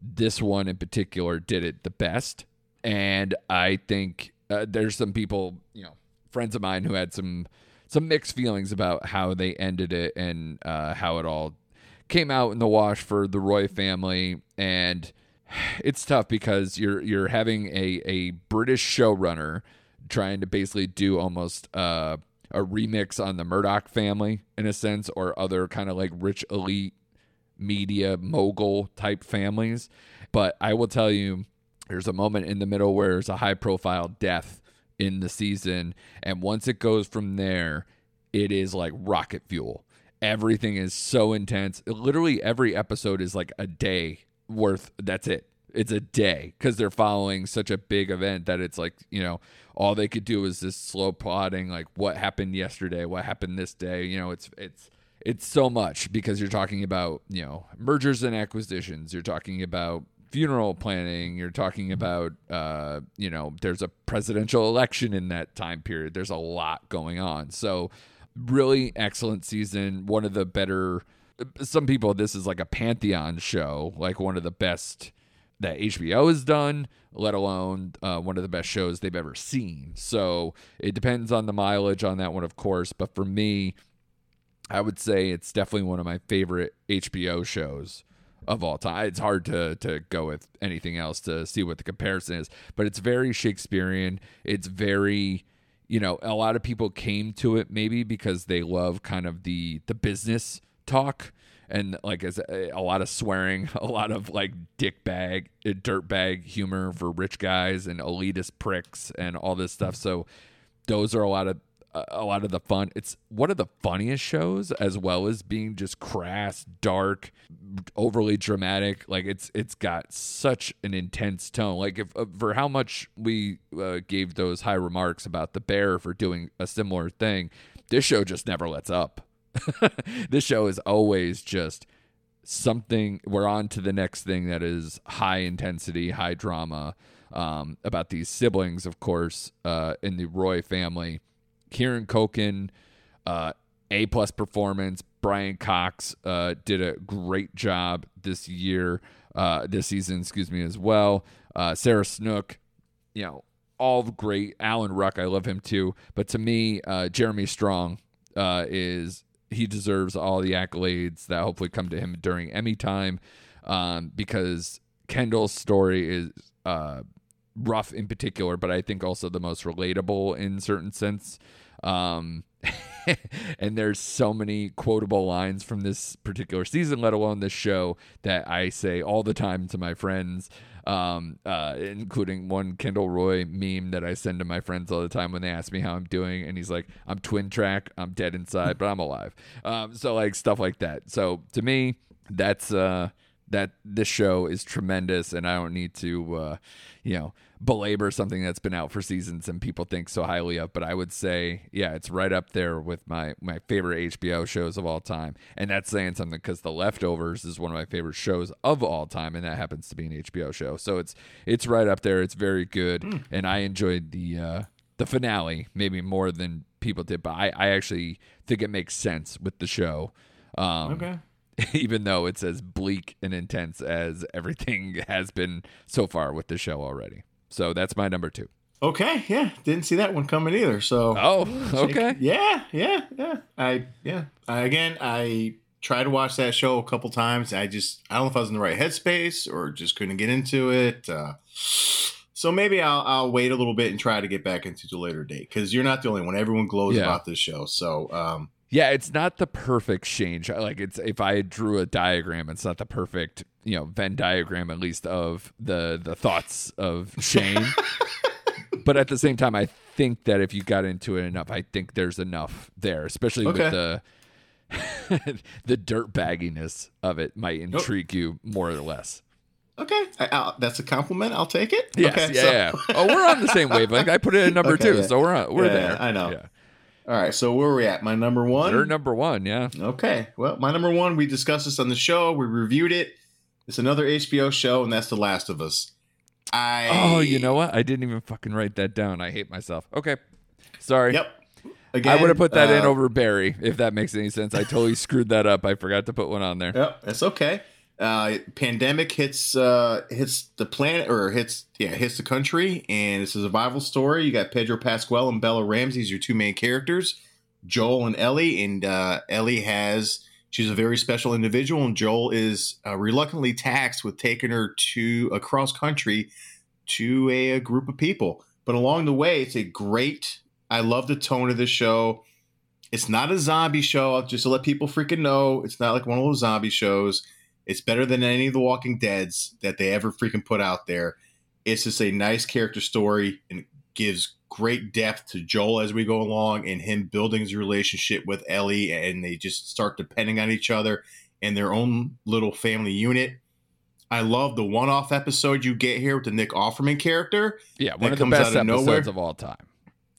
this one in particular did it the best. And I think uh, there's some people, you know, friends of mine who had some some mixed feelings about how they ended it and uh, how it all came out in the wash for the Roy family. And it's tough because you're you're having a a British showrunner trying to basically do almost uh, a remix on the Murdoch family in a sense, or other kind of like rich elite media mogul type families. But I will tell you, there's a moment in the middle where there's a high profile death in the season. And once it goes from there, it is like rocket fuel. Everything is so intense. Literally, every episode is like a day worth. That's it. It's a day because they're following such a big event that it's like, you know, all they could do is this slow plotting, like what happened yesterday, what happened this day. You know, it's, it's, it's so much because you're talking about you know mergers and acquisitions you're talking about funeral planning you're talking about uh, you know there's a presidential election in that time period there's a lot going on so really excellent season one of the better some people this is like a pantheon show like one of the best that HBO has done, let alone uh, one of the best shows they've ever seen. So it depends on the mileage on that one, of course. But for me, I would say it's definitely one of my favorite HBO shows of all time. It's hard to to go with anything else to see what the comparison is, but it's very Shakespearean. It's very, you know, a lot of people came to it maybe because they love kind of the the business talk and like as a, a lot of swearing, a lot of like dick bag, uh, dirt bag humor for rich guys and elitist pricks and all this stuff. So those are a lot of a lot of the fun. It's one of the funniest shows, as well as being just crass, dark, overly dramatic. Like it's it's got such an intense tone. Like if uh, for how much we uh, gave those high remarks about the bear for doing a similar thing, this show just never lets up. this show is always just something. We're on to the next thing that is high intensity, high drama. Um, about these siblings, of course, uh, in the Roy family Kieran Culkin, uh, A plus performance. Brian Cox uh, did a great job this year, uh, this season, excuse me, as well. Uh, Sarah Snook, you know, all great. Alan Ruck, I love him too. But to me, uh, Jeremy Strong uh, is he deserves all the accolades that hopefully come to him during Emmy time, um, because Kendall's story is rough in particular, but I think also the most relatable in certain sense. Um, and there's so many quotable lines from this particular season, let alone this show, that I say all the time to my friends, um, uh, including one Kendall Roy meme that I send to my friends all the time when they ask me how I'm doing. And he's like, I'm twin track, I'm dead inside, but I'm alive. Um, so, like, stuff like that. So, to me, that's. Uh, that this show is tremendous and I don't need to uh, you know belabor something that's been out for seasons and people think so highly of but I would say yeah it's right up there with my my favorite HBO shows of all time. And that's saying something cuz The Leftovers is one of my favorite shows of all time and that happens to be an HBO show. So it's it's right up there. It's very good. Mm. and I enjoyed the uh the finale maybe more than people did but I I actually think it makes sense with the show. Um okay. even though it's as bleak and intense as everything has been so far with the show already. So that's my number two. Okay, yeah, didn't see that one coming either. So oh, okay, yeah, yeah, yeah. I yeah. I, again, I tried to watch that show a couple times. I just I don't know if I was in the right headspace or just couldn't get into it. Uh, so maybe I'll I'll wait a little bit and try to get back into the later date because you're not the only one. Everyone glows yeah. about this show. So um, yeah, it's not the perfect change. Like it's if I drew a diagram, it's not the perfect, you know, Venn diagram at least of the the thoughts of Shane. but at the same time, I think that if you got into it enough, I think there's enough there, especially okay. with the the dirt bagginess of it might oh. intrigue oh. you more or less. Okay, I, that's a compliment. I'll take it. Yes, okay, yeah, so. yeah. Oh, we're on the same wavelength. I put it at number okay, two, yeah. so we're on, we're yeah, there. I know. Yeah. All right, so where are we at? My number one. You're number one, yeah. Okay, well, my number one. We discussed this on the show. We reviewed it. It's another HBO show, and that's The Last of Us. I oh, you know what? I didn't even fucking write that down. I hate myself. Okay, sorry. Yep. Again, I would have put that uh, in over Barry if that makes any sense. I totally screwed that up. I forgot to put one on there. Yep, that's okay uh, pandemic hits uh, hits the planet or hits yeah hits the country, and it's a survival story. You got Pedro Pascal and Bella Ramsey as your two main characters, Joel and Ellie. And uh, Ellie has she's a very special individual, and Joel is uh, reluctantly taxed with taking her to across country to a, a group of people. But along the way, it's a great. I love the tone of the show. It's not a zombie show, just to let people freaking know. It's not like one of those zombie shows it's better than any of the Walking Dead's that they ever freaking put out there. It's just a nice character story and gives great depth to Joel as we go along and him building his relationship with Ellie and they just start depending on each other and their own little family unit. I love the one-off episode you get here with the Nick Offerman character. Yeah, one of the best of episodes nowhere. of all time.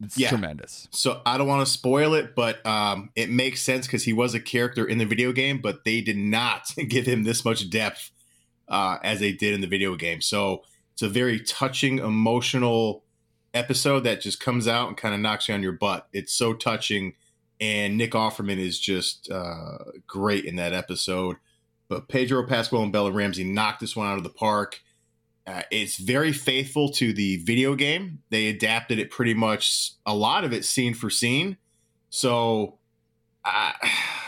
It's yeah. tremendous. So I don't want to spoil it, but um, it makes sense because he was a character in the video game, but they did not give him this much depth uh, as they did in the video game. So it's a very touching, emotional episode that just comes out and kind of knocks you on your butt. It's so touching, and Nick Offerman is just uh, great in that episode. But Pedro Pascal and Bella Ramsey knocked this one out of the park. Uh, it's very faithful to the video game. They adapted it pretty much a lot of it scene for scene. So I,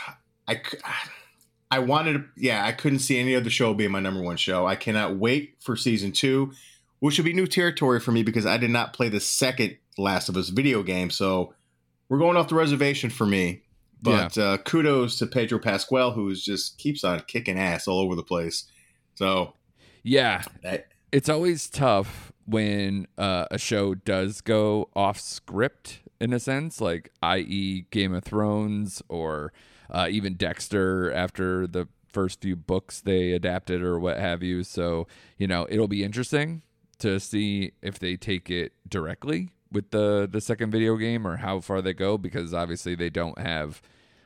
I, I wanted yeah, I couldn't see any other show being my number one show. I cannot wait for season two, which will be new territory for me because I did not play the second Last of Us video game. So we're going off the reservation for me. But uh, kudos to Pedro Pascal, who just keeps on kicking ass all over the place. So Yeah, that, it's always tough when uh, a show does go off script in a sense, like i.e., Game of Thrones or uh, even Dexter after the first few books they adapted or what have you. So, you know, it'll be interesting to see if they take it directly with the the second video game or how far they go because obviously they don't have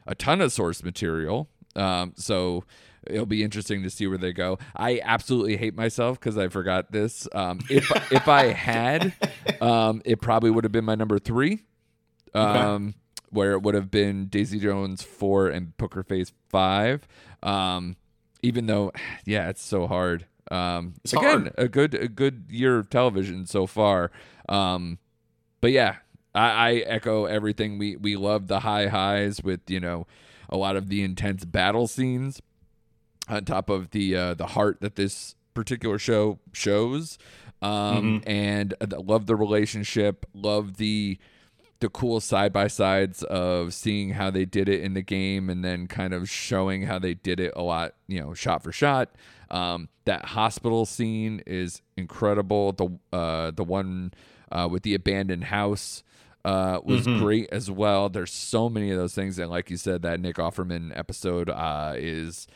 a ton of source material. Um, so it'll be interesting to see where they go. I absolutely hate myself because I forgot this. Um, if if I had, um, it probably would have been my number three, um, where it would have been Daisy Jones four and Poker Face five. Um, even though, yeah, it's so hard. Um, It's again, hard. a good a good year of television so far. Um, but yeah, I, I echo everything. We we love the high highs with you know a lot of the intense battle scenes on top of the uh, the heart that this particular show shows. Um, and I love the relationship. Love the the cool side by sides of seeing how they did it in the game and then kind of showing how they did it a lot, you know, shot for shot. Um, that hospital scene is incredible. The uh, the one uh, with the abandoned house uh, was Mhm. great as well. There's so many of those things, and like you said, that Nick Offerman episode uh, is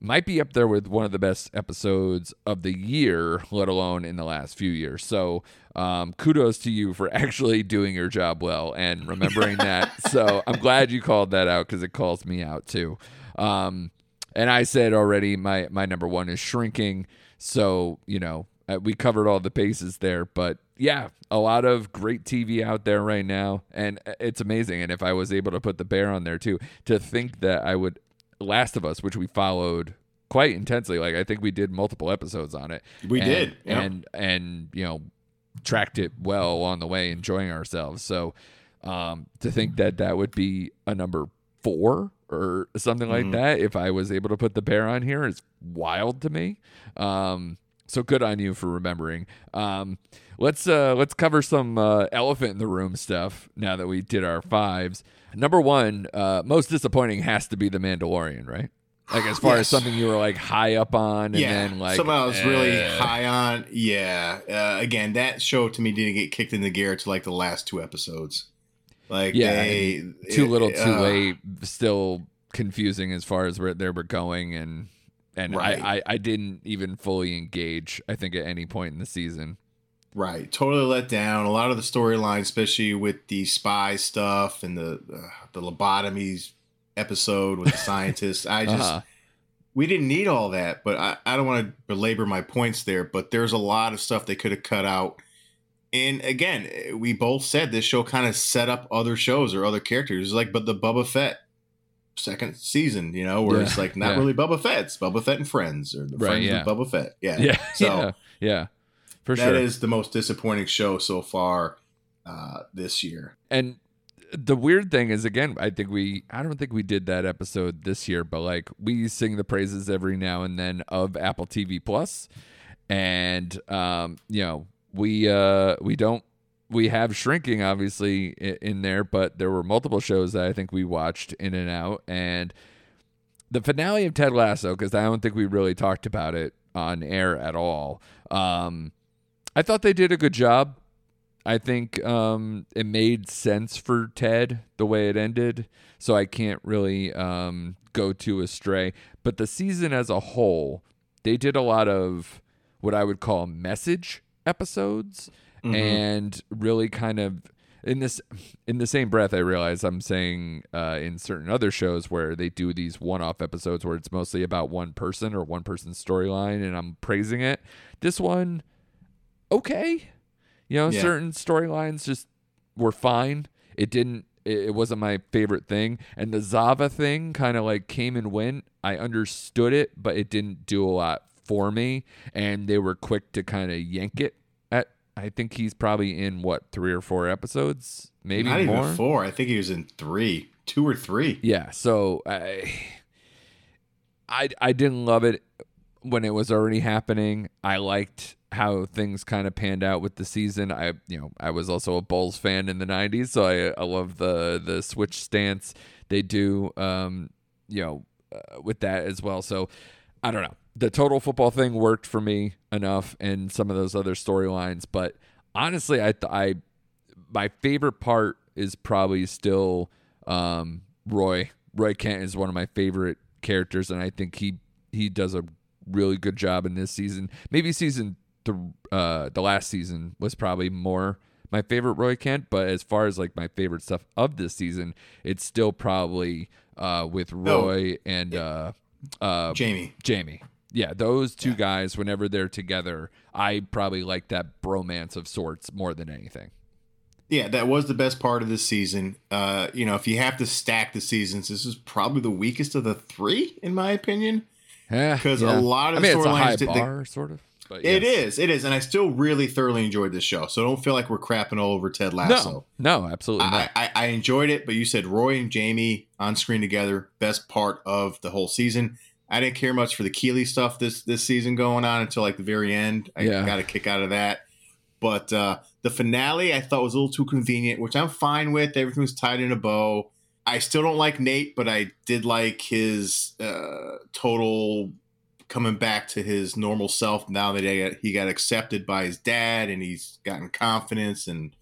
might be up there with one of the best episodes of the year, let alone in the last few years. So, um, kudos to you for actually doing your job well and remembering that. So, I'm glad you called that out because it calls me out too. Um, and I said already, my my number one is shrinking. So, you know, uh, we covered all the bases there, but yeah, a lot of great TV out there right now, and uh, it's amazing. And if I was able to put the bear on there too, to think that I would Last of Us, which we followed quite intensely. Like I think we did multiple episodes on it. we and, did. yeah. and and you know tracked it well along the way, enjoying ourselves. So um, to think that that would be a number four or something like Mhm. that, if I was able to put the bear on here. It's wild to me. Um, so good on you for remembering. Um, let's uh, let's cover some uh, elephant in the room stuff now that we did our fives. Number one, uh, most disappointing has to be the Mandalorian, right? Like as far as something you were like high up on, and yeah, then like somehow I was really eh. high on. Yeah, uh, again, that show to me didn't get kicked in the gear to like the last two episodes. Like Yeah, they, too it- little, too uh, late. Still confusing as far as where they were going, and and Right. I, I I didn't even fully engage. I think at any point in the season. Right, totally let down. A lot of the storyline, especially with the spy stuff and the uh, the lobotomies episode with the scientists. I just Uh-huh. we didn't need all that, but I, I don't want to belabor my points there. But there's a lot of stuff they could have cut out. And again, we both said this show kind of set up other shows or other characters, like but the Boba Fett second season, you know, where Yeah, it's like not yeah. really Boba Fett, it's Boba Fett and friends or the Right, friends yeah. of Boba Fett. Yeah, Yeah, So yeah, for that sure. is the most disappointing show so far uh, this year. and the weird thing is again i think we i don't think we did that episode this year but like we sing the praises every now and then of apple tv plus and um you know we uh we don't we have shrinking obviously in there but there were multiple shows that i think we watched in and out. And the finale of ted lasso because i don't think we really talked about it on air at all um i thought they did a good job. I think um, it made sense for Ted the way it ended, so I can't really um, go too astray. But the season as a whole, they did a lot of what I would call message episodes, Mhm. and really kind of in this in the same breath, I realize I'm saying uh, in certain other shows where they do these one-off episodes where it's mostly about one person or one person's storyline, and I'm praising it. This one, okay. You know, Yeah. certain storylines just were fine. It didn't. It, it wasn't my favorite thing, and the Zava thing kind of like came and went. I understood it, but it didn't do a lot for me. And they were quick to kind of yank it. At I think he's probably in what three or four episodes, maybe Not more. even four. I think he was in three, two or three. Yeah, so I, I I didn't love it when it was already happening. I liked how things kind of panned out with the season. I you know I was also a Bulls fan in the '90s, so I I love the the switch stance they do, um, you know, uh, with that as well. So I don't know. The total football thing worked for me enough, and some of those other storylines. But honestly, I, I, my favorite part is probably still um, Roy. Roy Kent is one of my favorite characters, and I think he he does a really good job in this season. Maybe season the uh, the last season was probably more my favorite Roy Kent, but as far as like my favorite stuff of this season, it's still probably uh, with Roy and uh, uh, Jamie. Jamie. Yeah, those two guys, whenever they're together, I probably like that bromance of sorts more than anything. Yeah, that was the best part of this season. Uh, you know, if you have to stack the seasons, this is probably the weakest of the three, in my opinion. Yeah, Because yeah. a lot of I mean, it's a high storylines they- bar, sort of. But It yes. is, it is, and I still really thoroughly enjoyed this show. So don't feel like we're crapping all over Ted Lasso. No, no, absolutely I, not. I, I enjoyed it, but you said Roy and Jamie on screen together, best part of the whole season. I didn't care much for the Keeley stuff this this season going on until like the very end. I Yeah. got a kick out of that. But uh, the finale I thought was a little too convenient, which I'm fine with. Everything was tied in a bow. I still don't like Nate, but I did like his uh, total coming back to his normal self now that he got, he got accepted by his dad and he's gotten confidence and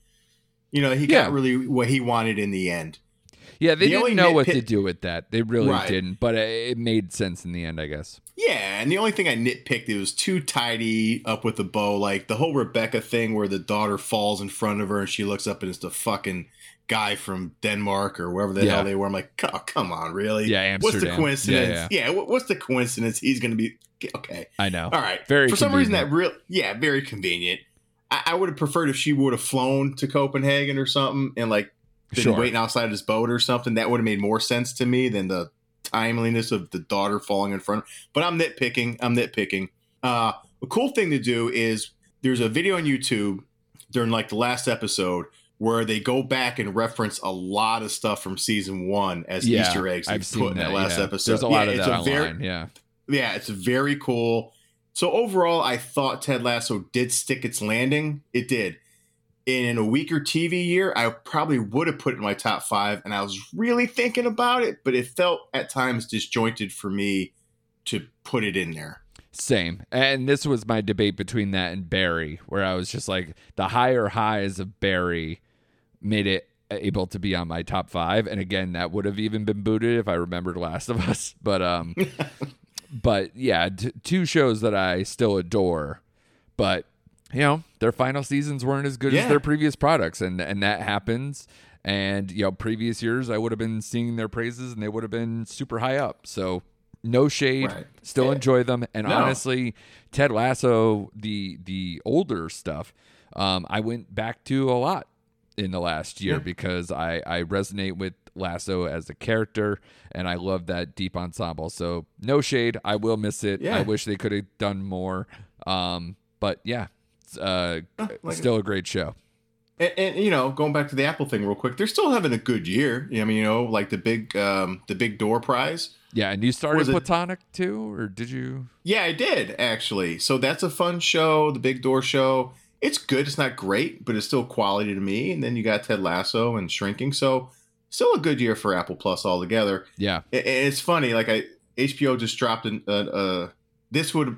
you know he Yeah. got really what he wanted in the end. yeah, they the didn't know what to do with that. They really Right. didn't, but it, it made sense in the end, I guess. Yeah, and the only thing I nitpicked it was too tidy up with the bow, like the whole Rebecca thing where the daughter falls in front of her and she looks up and it's the fucking guy from Denmark or wherever the Yeah. hell they were. I'm like, oh, come on, really? Yeah, What's the coincidence? Yeah, Yeah, what- what's the coincidence? He's going to be okay. I know. All right. Very For some reason, that real, yeah, very convenient. I, I would have preferred if she would have flown to Copenhagen or something and like been Sure. waiting outside his boat or something. That would have made more sense to me than the timeliness of the daughter falling in front. But I'm nitpicking. I'm nitpicking. Uh, a cool thing to do is there's a video on YouTube during like the last episode where they go back and reference a lot of stuff from season one as yeah, Easter eggs. they I've put seen in that, that last yeah. episode. There's a lot Yeah, of it's that a very- yeah. yeah, it's very cool. So overall, I thought Ted Lasso did stick its landing. It did. In a weaker TV year, I probably would have put it in my top five, and I was really thinking about it, but it felt at times disjointed for me to put it in there. Same. And this was my debate between that and Barry, where I was just like, the higher highs of Barry made it able to be on my top five. And again, that would have even been booted if I remembered Last of Us. But um, but yeah, t- two shows that I still adore, but you know, their final seasons weren't as good as their previous products, and and that happens. And you know, previous years I would have been singing their praises, and they would have been super high up. So no shade, Right. still Yeah. enjoy them. And No. honestly, Ted Lasso, the the older stuff, um, I went back to a lot in the last year Yeah. because I I resonate with Lasso as a character, and I love that deep ensemble. So no shade, I will miss it. Yeah. I wish they could have done more. Um, but yeah, it's, uh, like- still a great show. And, and you know, going back to the Apple thing real quick, they're still having a good year. I mean, you know, like the big um, the big door prize. Yeah, and you started Was it- Platonic too, or did you? Yeah, I did actually. So that's a fun show, the Big Door Show. It's good. It's not great, but it's still quality to me. And then you got Ted Lasso and Shrinking. So still a good year for Apple Plus altogether. Yeah, I- I- It's funny, like I HBO just dropped an uh, uh this would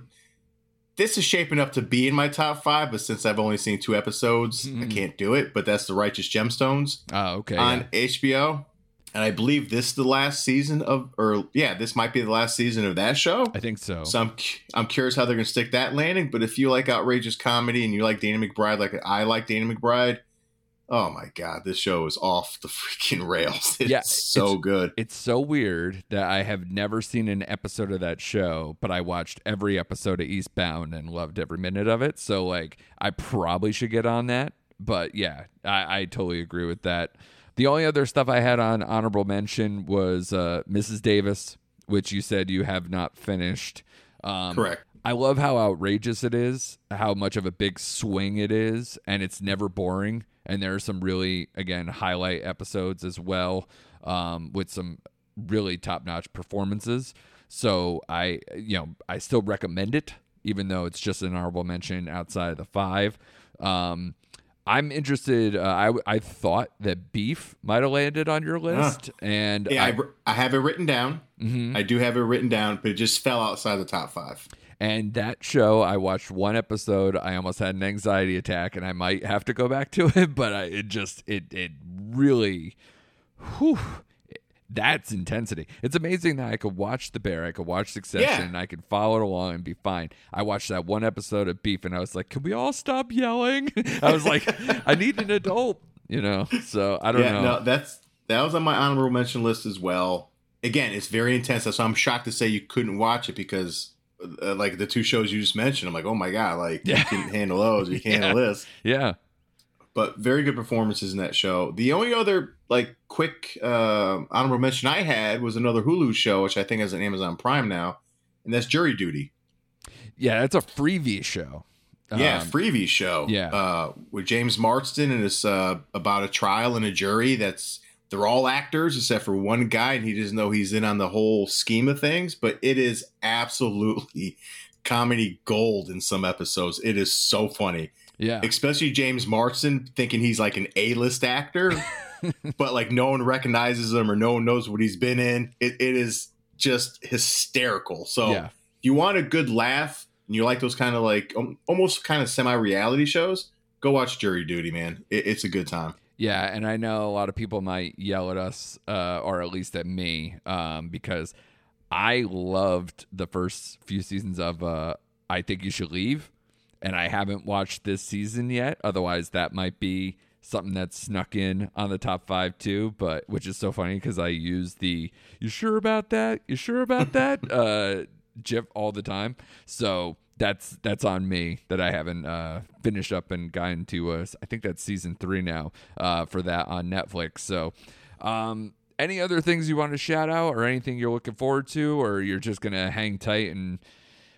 this is shaping up to be in my top five, but since I've only seen two episodes, I Mhm. can't do it. But that's the Righteous Gemstones oh okay. on yeah. HBO. And I believe this is the last season of, or yeah, this might be the last season of that show. I think so. So I'm I'm curious how they're going to stick that landing. But if you like outrageous comedy and you like Danny McBride, like I like Danny McBride, oh my god, this show is off the freaking rails. It's Yeah, so it's- good. It's so weird that I have never seen an episode of that show, but I watched every episode of Eastbound and loved every minute of it. So like I probably should get on that. But yeah, I, I totally agree with that. The only other stuff I had on honorable mention was uh, Mrs. Davis, which you said you have not finished. Um, Correct. I love how outrageous it is, how much of a big swing it is, and it's never boring. And there are some really, again, highlight episodes as well, um, with some really top notch performances. So I, you know, I still recommend it, even though it's just an honorable mention outside of the five. Um, I'm interested. Uh, I I thought that Beef might have landed on your list, and Yeah, I, I, I have it written down. Mhm. I do have it written down, but it just fell outside the top five. and that show I watched one episode. I almost had an anxiety attack, and I might have to go back to it. But I, it just it it really, whew, that's intensity. It's amazing that I could watch The Bear, I could watch Succession, Yeah. and I could follow it along and be fine. I watched that one episode of Beef, and I was like, "Can we all stop yelling?" I was like, "I need an adult," you know. So I don't yeah, know. no, that's that was on my honorable mention list as well. Again, it's very intense. So I'm shocked to say you couldn't watch it because, uh, like the two shows you just mentioned, I'm like, oh my god, like Yeah. you can handle those, you can't handle this. yeah, But very good performances in that show. The only other like quick uh, honorable mention I had was another Hulu show, which I think is on Amazon Prime now, and that's Jury Duty. yeah, that's a Freevee show. Yeah, Um, Freevee show. yeah. uh, with James Marsden, and it's uh, about a trial and a jury. That's they're all actors except for one guy, and he doesn't know he's in on the whole scheme of things. But it is absolutely comedy gold in some episodes. It is so funny, yeah, especially James Marsden thinking he's like an A-list actor, but like no one recognizes him or no one knows what he's been in. It, it is just hysterical. So yeah. if you want a good laugh and you like those kind of like um, almost kind of semi-reality shows, go watch Jury Duty, man. It, it's a good time. Yeah, and I know a lot of people might yell at us, uh, or at least at me, um, because I loved the first few seasons of uh, I Think You Should Leave, and I haven't watched this season yet. Otherwise, that might be something that's snuck in on the top five too. But which is so funny because I use the "You sure about that? You sure about that?" uh, GIF all the time. So that's that's on me that I haven't uh, finished up and gotten to. Uh, I think that's season three now uh, for that on Netflix. So, um, any other things you want to shout out, or anything you're looking forward to, or you're just gonna hang tight and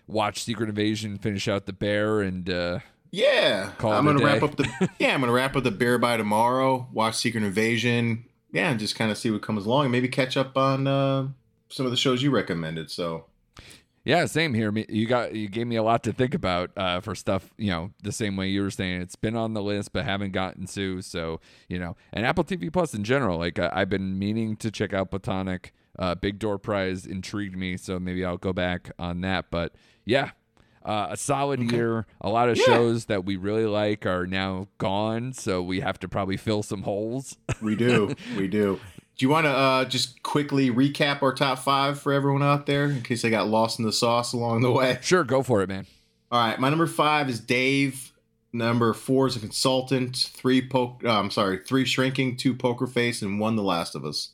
watch Secret Invasion, finish out the Bear, and uh, Yeah, Call I'm gonna wrap up the yeah. I'm gonna wrap up the Bear by tomorrow. Watch Secret Invasion. Yeah, and just kind of see what comes along, and maybe catch up on uh, some of the shows you recommended. So Yeah, same here. You got you gave me a lot to think about uh, for stuff. You know, the same way you were saying it's been on the list but haven't gotten to. So you know, and Apple TV Plus in general. Like I, I've been meaning to check out Platonic. Uh, Big Door Prize intrigued me, so maybe I'll go back on that. But yeah, uh, a solid year. A lot of Yeah. shows that we really like are now gone, so we have to probably fill some holes. we do, we do. Do you want to uh, just quickly recap our top five for everyone out there in case they got lost in the sauce along the way? sure, go for it, man. All right, my number five is Dave. Number four is a consultant. Three poke. Uh, I'm sorry, three shrinking, two poker face, and one The Last of Us.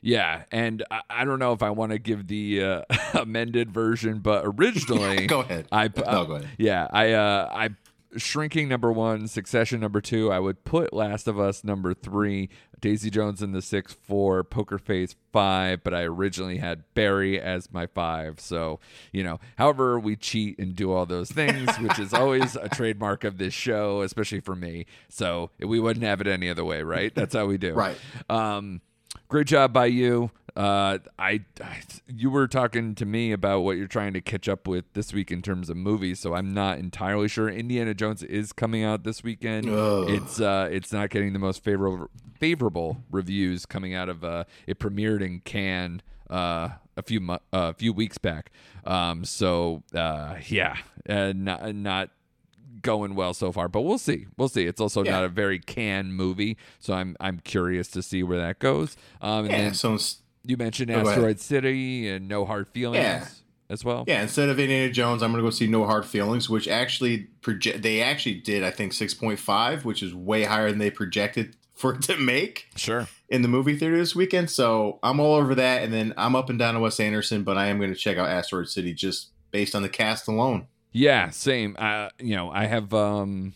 Yeah, and I, I don't know if I want to give the uh, amended version, but originally Go ahead. I no, go ahead. Yeah, I uh I shrinking number one, succession number two. I would put Last of Us number three, Daisy Jones in the six, four, Poker Face five, but I originally had Barry as my five. So, you know, however we cheat and do all those things, which is always a trademark of this show, especially for me. So we wouldn't have it any other way, right? That's how we do. Right. Um, great job by you. Uh, I, I, you were talking to me about what you're trying to catch up with this week in terms of movies, so I'm not entirely sure. Indiana Jones is coming out this weekend. Ugh. It's uh, it's not getting the most favorable favorable reviews coming out of uh, it premiered in Cannes uh, a few mu- uh, a few weeks back. Um, so uh, yeah, uh, not not going well so far, but we'll see. We'll see. It's also Yeah. not a very can movie, so I'm I'm curious to see where that goes. Um, and Yeah. then So you mentioned Oh. Asteroid City and No Hard Feelings Yeah. as well. yeah, instead of Indiana Jones, I'm gonna go see No Hard Feelings, which actually project. They actually did, I think, 6.5, which is way higher than they projected for it to make Sure. in the movie theater this weekend. So I'm all over that, and then I'm up and down to Wes Anderson, but I am going to check out Asteroid City just based on the cast alone. Yeah, same. Uh, you know, I have um,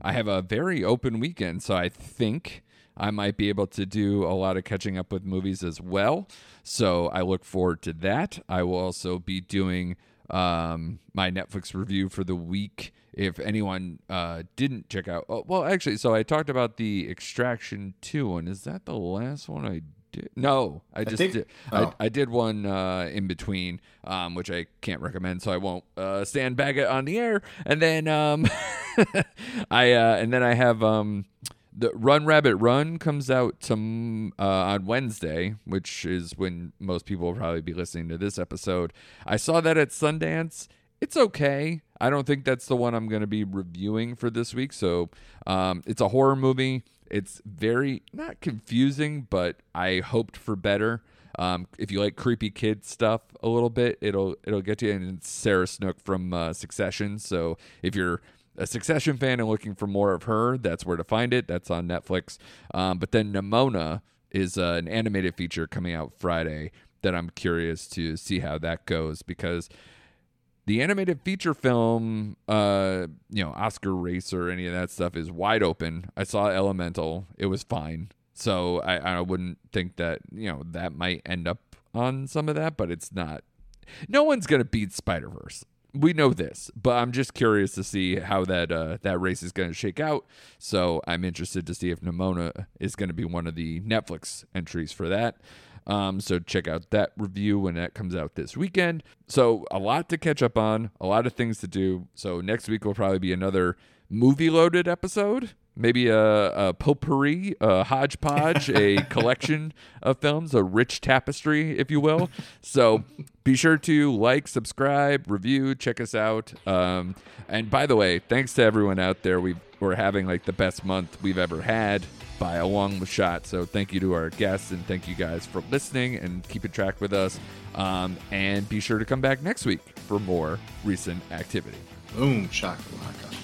I have a very open weekend, so I think I might be able to do a lot of catching up with movies as well. So I look forward to that. I will also be doing um, my Netflix review for the week. If anyone uh, didn't check out, oh, well, actually, so I talked about the Extraction 2 one. Is that the last one I No, I just think- did. oh. I, I did one uh, in between, um, which I can't recommend, so I won't uh, sandbag it on the air. And then um, I uh, and then I have um, the Run Rabbit Run comes out to, uh, on Wednesday, which is when most people will probably be listening to this episode. I saw that at Sundance. It's okay. I don't think that's the one I'm going to be reviewing for this week. So um, it's a horror movie. It's very not confusing, but I hoped for better. Um, if you like creepy kid stuff a little bit, it'll it'll get you. And Sarah Snook from uh, Succession. So if you're a Succession fan and looking for more of her, that's where to find it. That's on Netflix. Um, but then Nimona is uh, an animated feature coming out Friday that I'm curious to see how that goes because the animated feature film, uh, you know, Oscar race or any of that stuff is wide open. I saw Elemental; it was fine. So I, I wouldn't think that you know that might end up on some of that, but it's not. No one's gonna beat Spider Verse. We know this, but I'm just curious to see how that uh, that race is to shake out. So I'm interested to see if Nimona is to be one of the Netflix entries for that. Um, so check out that review when that comes out this weekend. So a lot to catch up on, a lot of things to do. So next week will probably be another movie loaded episode. Maybe a, a potpourri, a hodgepodge, a collection of films, a rich tapestry, if you will. So be sure to like, subscribe, review, check us out. Um, and by the way, thanks to everyone out there. We we're having like the best month we've ever had by a long shot. So thank you to our guests and thank you guys for listening and keeping track with us. Um, and be sure to come back next week for more recent activity. Boom, shakalaka.